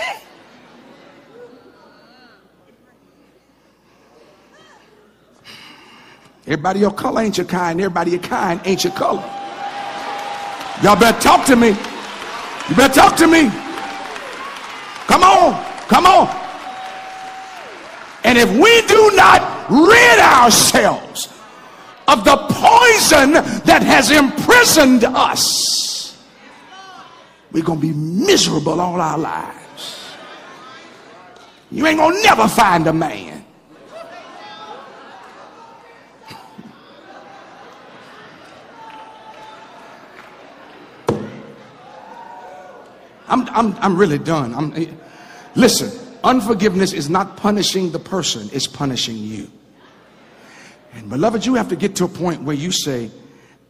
Everybody your color ain't your kind. Everybody your kind ain't your color. Y'all better talk to me. You better talk to me. Come on. Come on. And if we do not rid ourselves of the poison that has imprisoned us, we're going to be miserable all our lives. You ain't going to never find a man I'm, I'm, I'm really done. I'm, eh, listen, unforgiveness is not punishing the person, it's punishing you. And beloved, you have to get to a point where you say,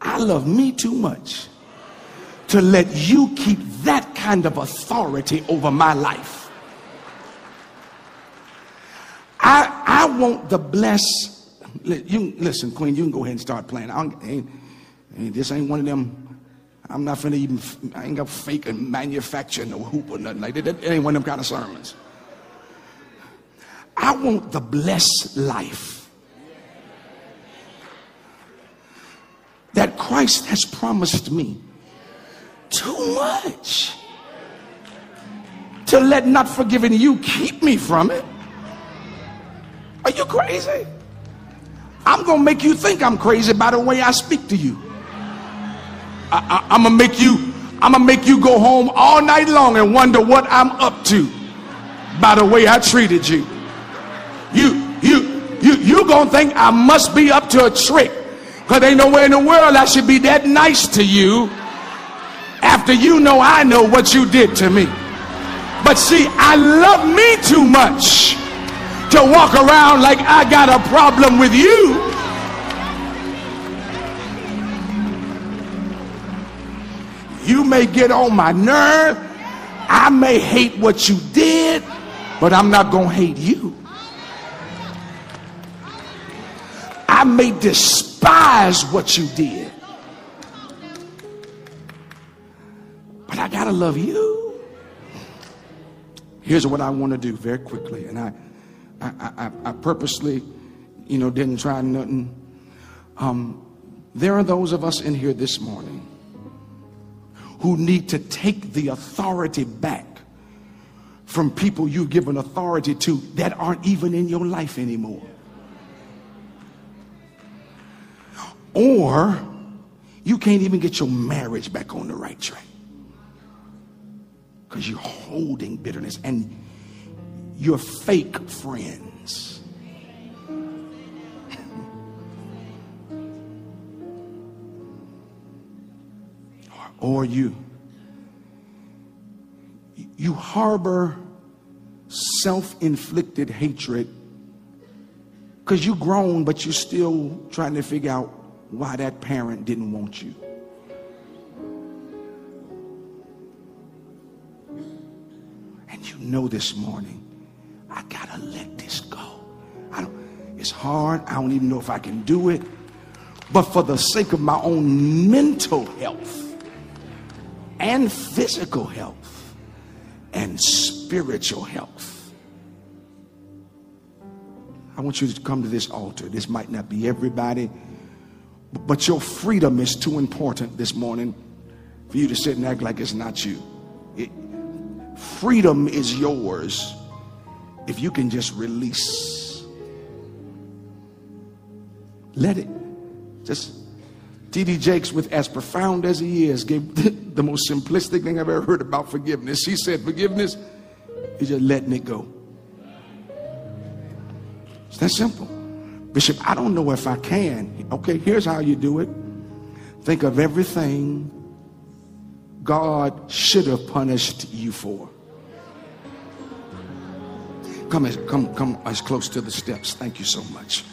I love me too much to let you keep that kind of authority over my life. I, I want the bless. You listen, Queen. You can go ahead and start playing. I ain't, ain't, this ain't one of them I'm not finna even, I ain't got fake and manufacture no hoop or nothing like that. Ain't one of them kind of sermons. I want the blessed life that Christ has promised me too much to let not forgiving you keep me from it. Are you crazy? I'm to make you think I'm crazy by the way I speak to you. I, am to make you I'm to make you go home all night long and wonder what I'm up to by the way I treated you. You you you you to think I must be up to a trick cuz ain't nowhere in the world I should be that nice to you after you know I know what you did to me. But see, I love me too much to walk around like I got a problem with you. You may get on my nerve. I may hate what you did, but I'm not going to hate you. I may despise what you did, but I got to love you. Here's what I want to do very quickly, and I, I, I, I purposely, you know, didn't try nothing. Um, there are those of us in here this morning who need to take the authority back from people you've given authority to that aren't even in your life anymore. Or you can't even get your marriage back on the right track because you're holding bitterness and you're fake friends. Or you. You harbor self-inflicted hatred. Because you're grown but you're still trying to figure out why that parent didn't want you. And you know this morning i gotta let this go. I don't, it's hard. I don't even know if i can do it. But for the sake of my own mental health and physical health and spiritual health. I want you to come to this altar. This might not be everybody, but your freedom is too important this morning for you to sit and act like it's not you. It, freedom is yours if you can just release. Let it. Just T.D. Jakes, with as profound as he is, gave the most simplistic thing I've ever heard about forgiveness. He said, Forgiveness is just letting it go. It's that simple. Bishop, I don't know if I can. Okay, here's how you do it. Think of everything God should have punished you for. Come as, come, come as close to the steps. Thank you so much.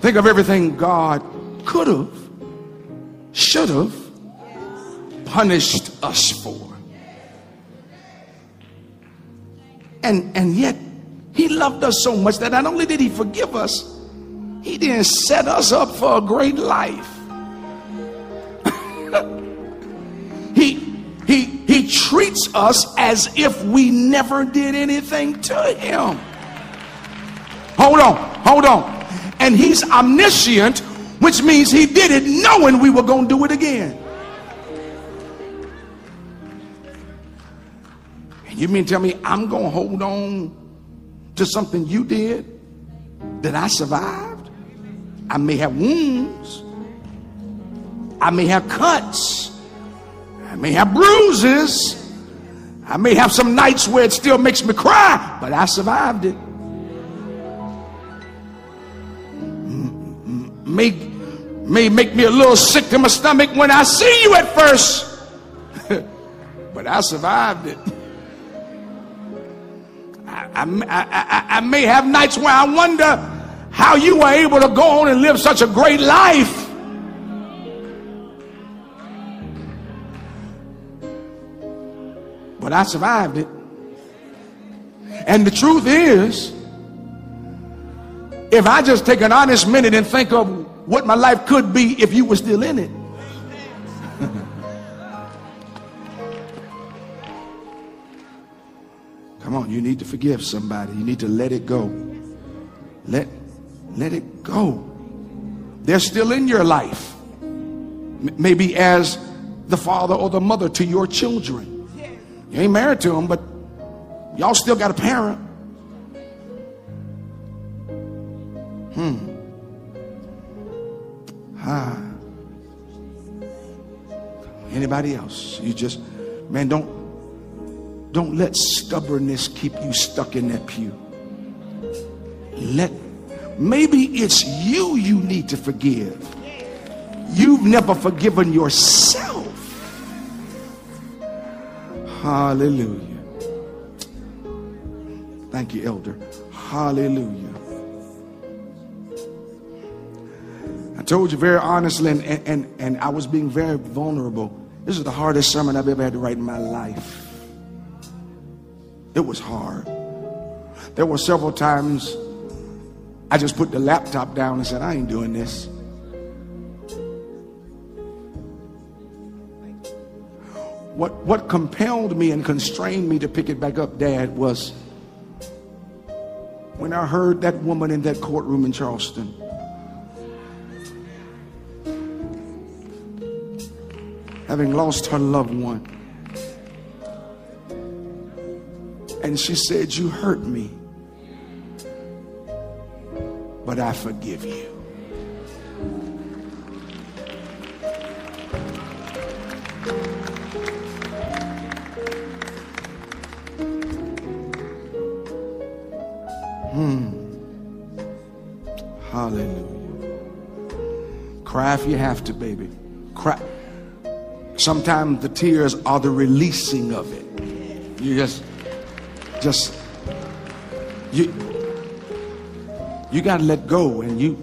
Think of everything God could have should have punished us for. And, and yet, he loved us so much that not only did he forgive us, he didn't set us up for a great life. he, he, he treats us as if we never did anything to him. Hold on, hold on. And he's omniscient which means he did it knowing we were going to do it again. And you mean tell me I'm going to hold on to something you did that I survived? I may have wounds. I may have cuts. I may have bruises. I may have some nights where it still makes me cry, but I survived it. May may make me a little sick to my stomach when I see you at first. but I survived it. I, I, I, I, may have nights where I wonder how you were able to go on and live such a great life. But I survived it. And the truth is, if I just take an honest minute and think of what my life could be if you were still in it. Come on, you need to forgive somebody. You need to let it go. Let let it go. They're still in your life. M- maybe as the father or the mother to your children. You ain't married to them, but y'all still got a parent. Hmm. Ah. Anybody else? You just, man, don't don't let stubbornness keep you stuck in that pew. Let maybe it's you you need to forgive. You've never forgiven yourself. Hallelujah. Thank you, elder. Hallelujah. Told you very honestly, and, and, and I was being very vulnerable. This is the hardest sermon I've ever had to write in my life. It was hard. There were several times I just put the laptop down and said, I ain't doing this. What, what compelled me and constrained me to pick it back up, Dad, was when I heard that woman in that courtroom in Charleston. Having lost her loved one. And she said, You hurt me, but I forgive you. Hmm. Hallelujah. Cry if you have to, baby. Sometimes the tears are the releasing of it. You just just you you gotta let go and you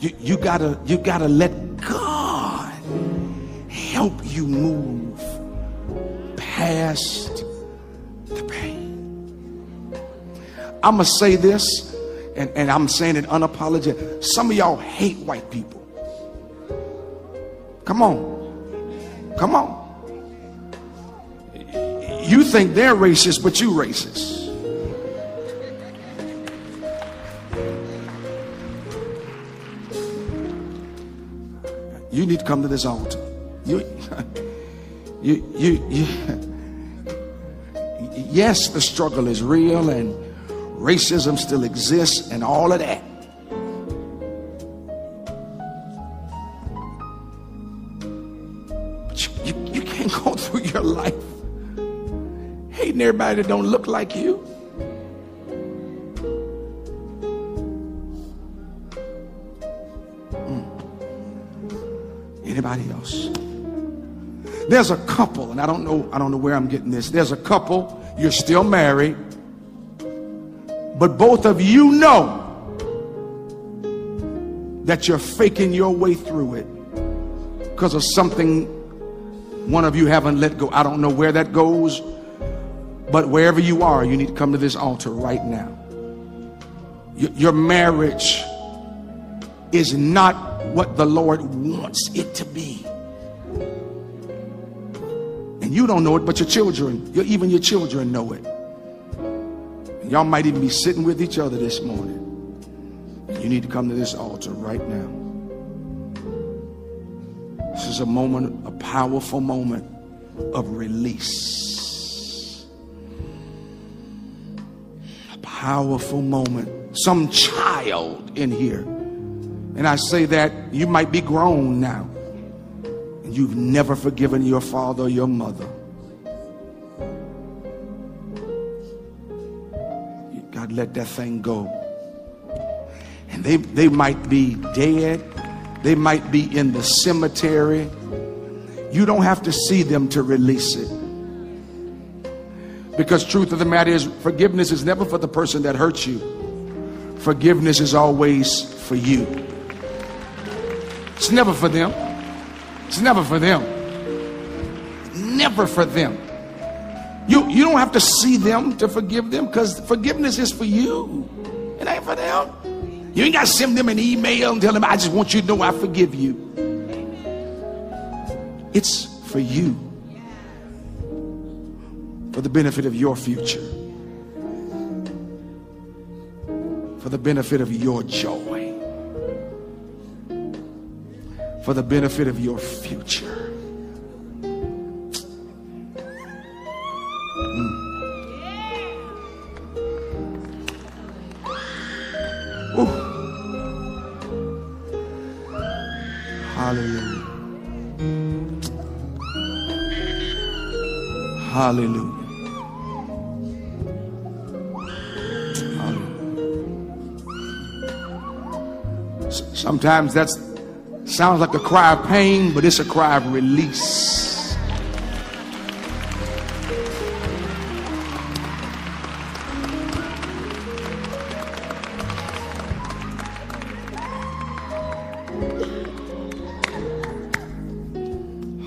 you you gotta you gotta let God help you move past the pain. I'm gonna say this, and, and I'm saying it unapologetic. Some of y'all hate white people. Come on. Come on. You think they're racist, but you racist. You need to come to this altar. You, you, you, you. Yes, the struggle is real and racism still exists and all of that. Hating everybody that don't look like you. Mm. Anybody else? There's a couple, and I don't know, I don't know where I'm getting this. There's a couple, you're still married, but both of you know that you're faking your way through it because of something one of you haven't let go. I don't know where that goes, but wherever you are, you need to come to this altar right now. Your marriage is not what the Lord wants it to be. And you don't know it, but your children, your, even your children know it. And y'all might even be sitting with each other this morning. You need to come to this altar right now. This is a moment, a powerful moment of release. Powerful moment. Some child in here and I say that you might be grown now. And you've never forgiven your father or your mother. Gotta let that thing go. And they, they might be dead. They might be in the cemetery. You don't have to see them to release it. Because truth of the matter is forgiveness is never for the person that hurts you. Forgiveness is always for you. It's never for them. It's never for them. Never for them. You, you don't have to see them to forgive them because forgiveness is for you. It ain't for them. You ain't got to send them an email and tell them, I just want you to know I forgive you. It's for you for the benefit of your future, for the benefit of your joy, for the benefit of your future. Hmm. Hallelujah. Hallelujah. Sometimes that sounds like a cry of pain, but it's a cry of release.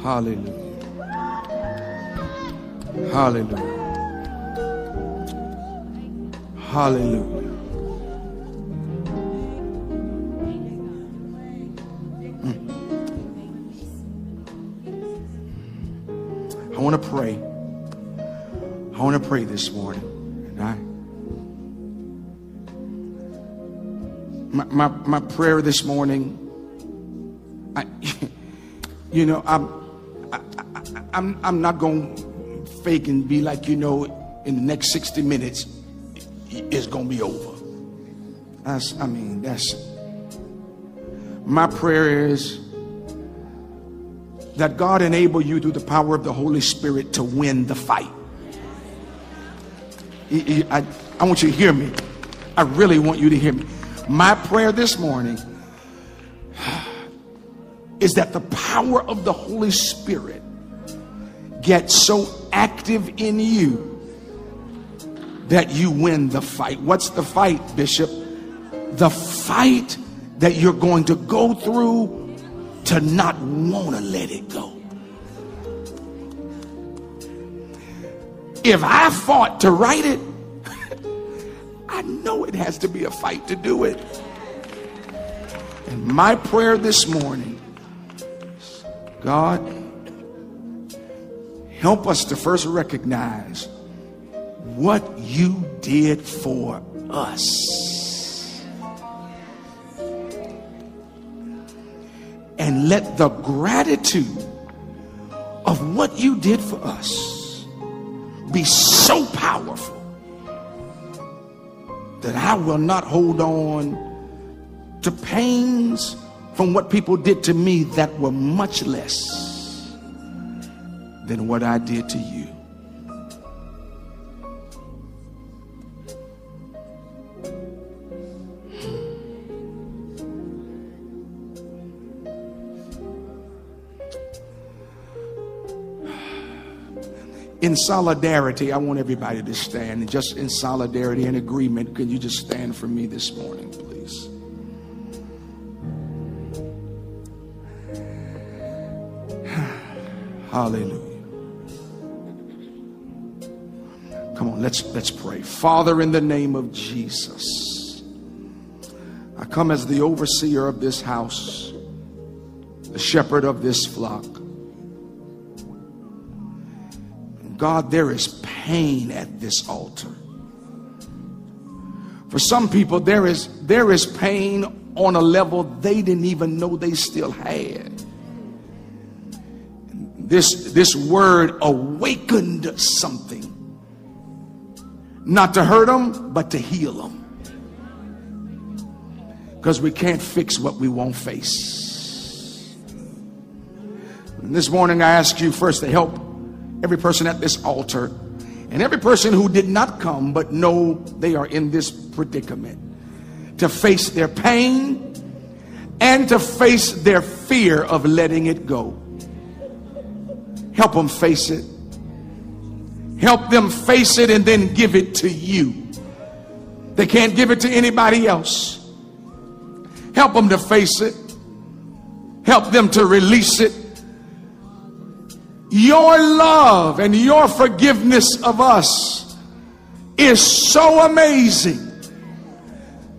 Hallelujah. Hallelujah. Hallelujah. This morning. And I my, my, my prayer this morning, I, you know, I'm I, I, I'm I'm not going to fake and be like, you know, in the next 60 minutes it's going to be over. That's I mean, that's my prayer is that God enable you through the power of the Holy Spirit to win the fight. I, I, want you to hear me. I really want you to hear me. My prayer this morning is that the power of the Holy Spirit gets so active in you that you win the fight. What's the fight, Bishop? The fight that you're going to go through to not want to let it go. If I fought to write it, I know it has to be a fight to do it. And my prayer this morning, God, help us to first recognize what you did for us. And let the gratitude of what you did for us be so powerful that I will not hold on to pains from what people did to me that were much less than what I did to you. In solidarity, I want everybody to stand. And just in solidarity and agreement, can you just stand for me this morning, please? Hallelujah. Come on, let's let's pray. Father, in the name of Jesus, I come as the overseer of this house, the shepherd of this flock. God, there is pain at this altar. For some people, there is there is pain on a level they didn't even know they still had. This this word awakened something. Not to hurt them, but to heal them. Because we can't fix what we won't face. And this morning I ask you first to help every person at this altar and every person who did not come but know they are in this predicament to face their pain and to face their fear of letting it go. Help them face it. Help them face it and then give it to you. They can't give it to anybody else. Help them to face it. Help them to release it your love and your forgiveness of us is so amazing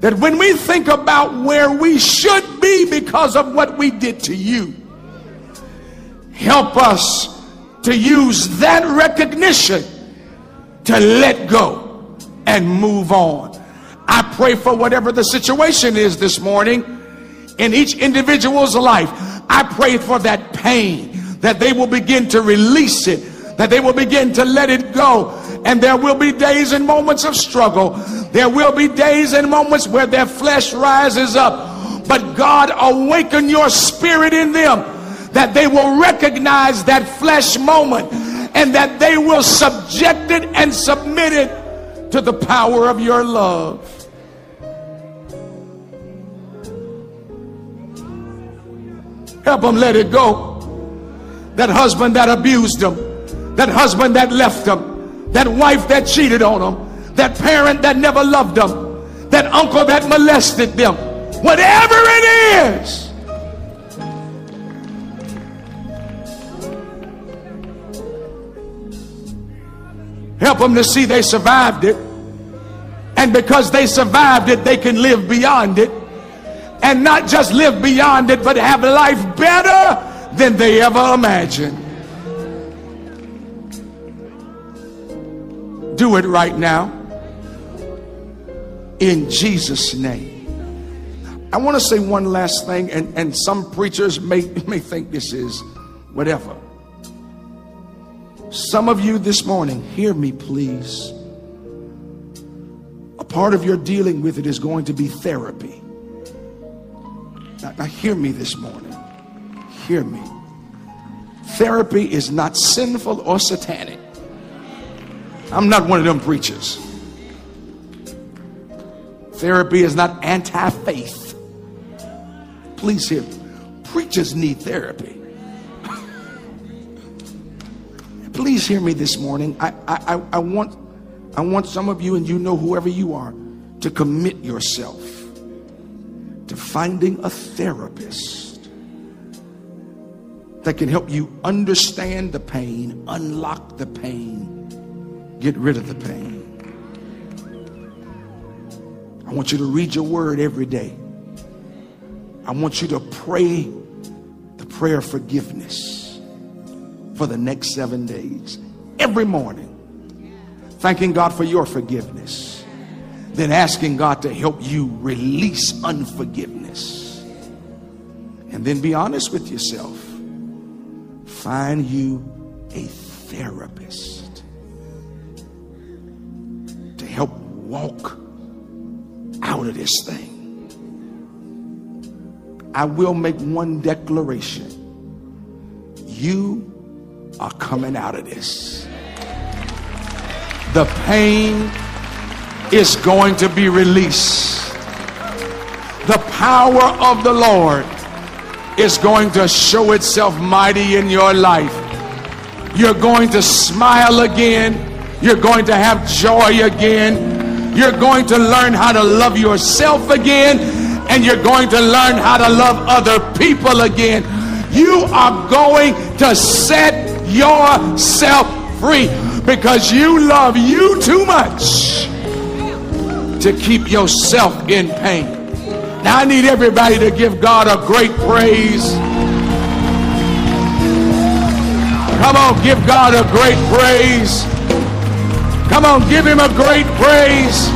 that when we think about where we should be because of what we did to you, help us to use that recognition to let go and move on. I pray for whatever the situation is this morning in each individual's life. I pray for that pain that they will begin to release it, that they will begin to let it go. And there will be days and moments of struggle There will be days and moments where their flesh rises up. But God awaken your spirit in them that they will recognize that flesh moment and that they will subject it and submit it to the power of your love. Help them let it go. That husband that abused them, that husband that left them, that wife that cheated on them, that parent that never loved them, that uncle that molested them, whatever it is. Help them to see they survived it. And because they survived it, they can live beyond it and not just live beyond it, but have life better than they ever imagined. Do it right now. In Jesus' name. I want to say one last thing, and, and some preachers may, may think this is whatever. Some of you this morning, hear me, please. A part of your dealing with it is going to be therapy. Now, now, hear me this morning. Hear me. Therapy is not sinful or satanic. I'm not one of them preachers. Therapy is not anti faith. Please hear me. Preachers need therapy. Please hear me this morning. I, I, I, want, I want some of you, and you know whoever you are, to commit yourself to finding a therapist that can help you understand the pain, unlock the pain, get rid of the pain. I want you to read your word every day. I want you to pray the prayer of forgiveness for the next seven days, every morning, thanking God for your forgiveness then asking God to help you release unforgiveness. And then be honest with yourself. Find you a therapist to help walk out of this thing. I will make one declaration. You are coming out of this. The pain is going to be released. The power of the Lord is going to show itself mighty in your life. You're going to smile again. You're going to have joy again. You're going to learn how to love yourself again. And you're going to learn how to love other people again. You are going to set yourself free because you love you too much to keep yourself in pain. Now, I need everybody to give God a great praise. Come on, give God a great praise. Come on, give him a great praise.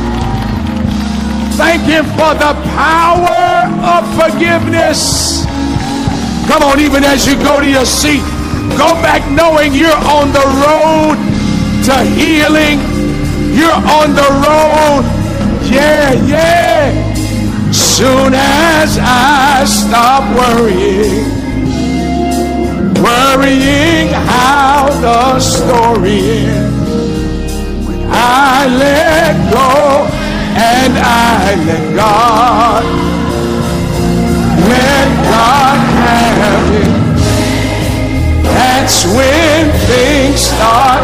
Thank him for the power of forgiveness. Come on, even as you go to your seat, go back knowing you're on the road to healing. You're on the road yeah, yeah. Soon as I stop worrying, worrying how the story ends, when I let go and I let God, let God have it. That's when things start.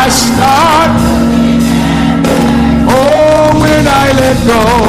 I start I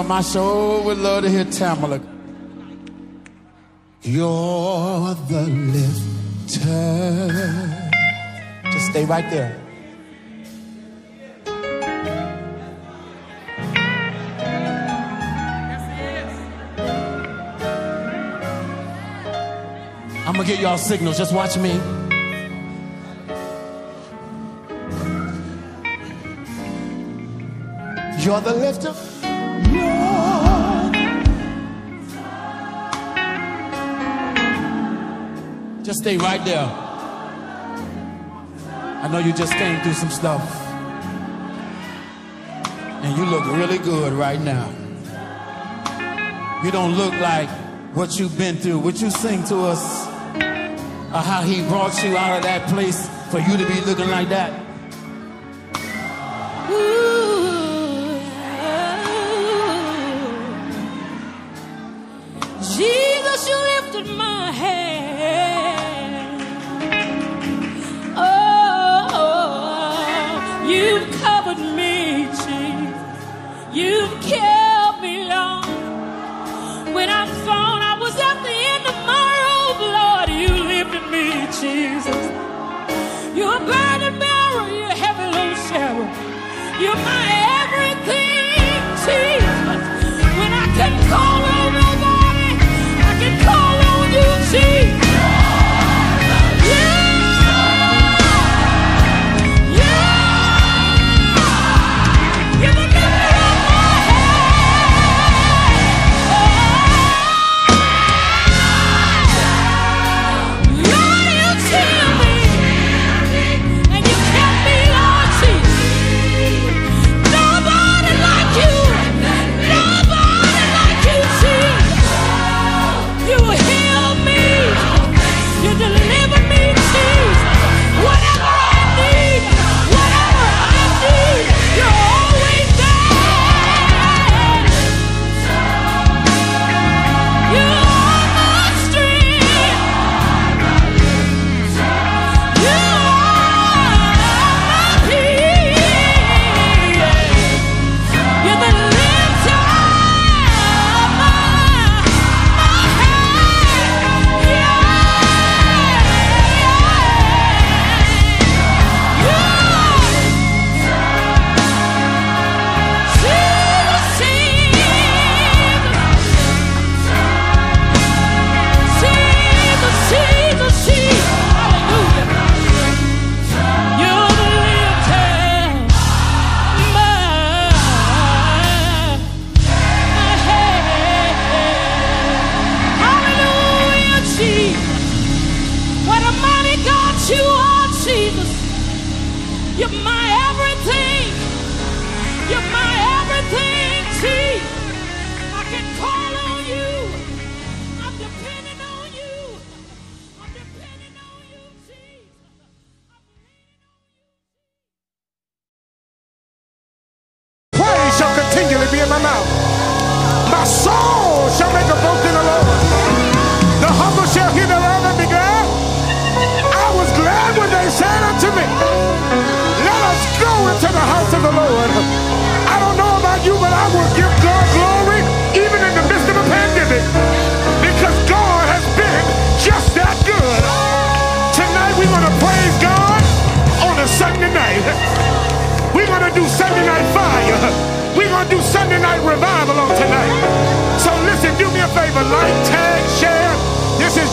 something I so would love to hear Tamala. You're the lifter. Just stay right there. I'm gonna get y'all signals. Just watch me. You're the lifter. Just stay right there. I know you just came through some stuff. And you look really good right now. You don't look like what you've been through. Would you sing to us uh, how he brought you out of that place for you to be looking like that?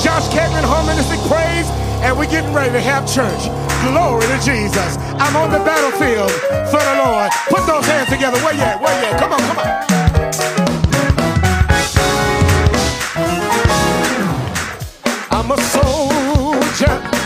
Josh Kevin Harmonistic Praise, and we're getting ready to have church. Glory to Jesus. I'm on the battlefield for the Lord. Put those hands together. Where you at? Where you at? Come on, come on. I'm a soldier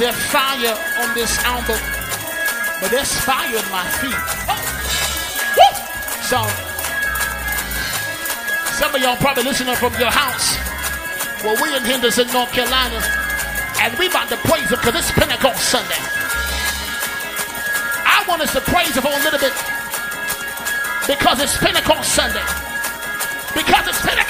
not only is there fire on this album, but there's fire in my feet. So, some of y'all probably listening from your house. Well, we in Henderson, North Carolina, and we about to praise him because it's Pentecost Sunday. I want us to praise him for a little bit because it's Pentecost Sunday. Because it's Pentecost,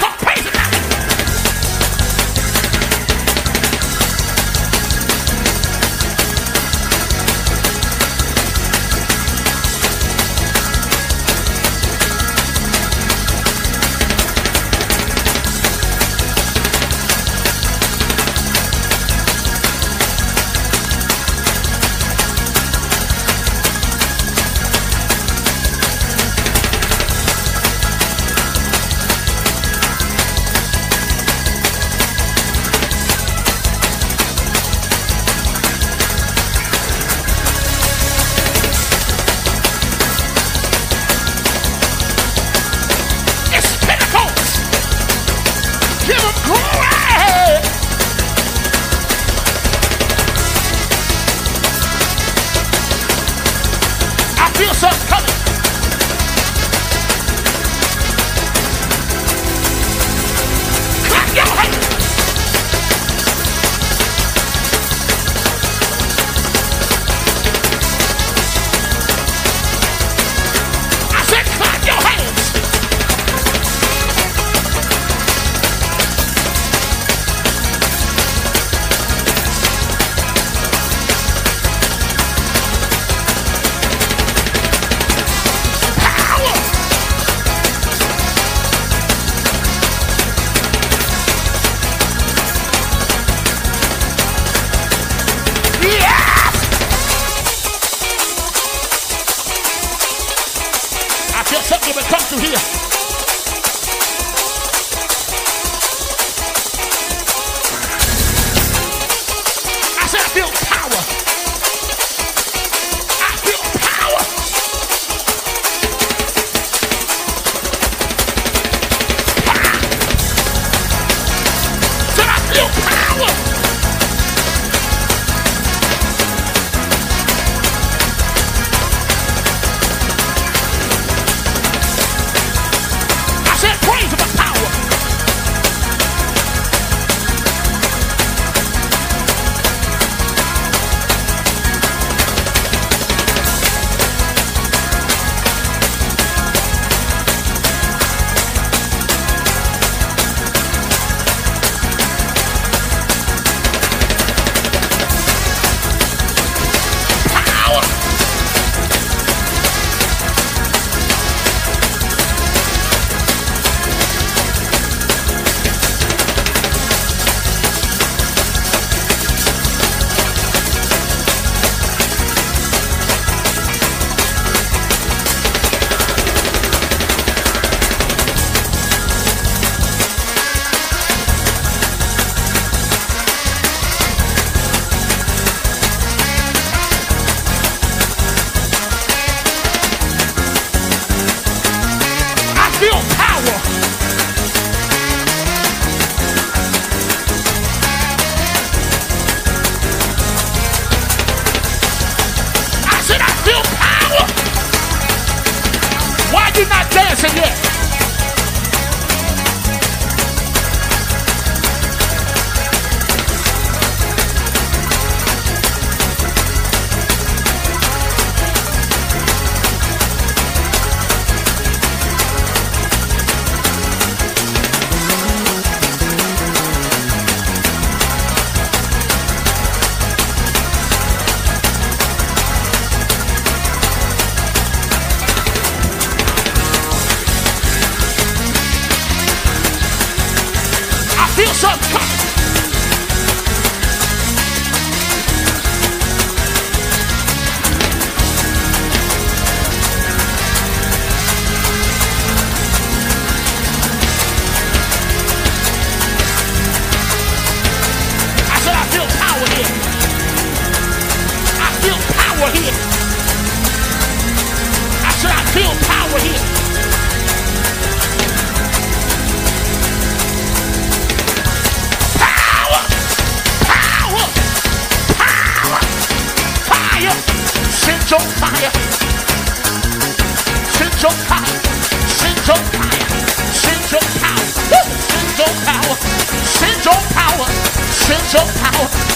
go.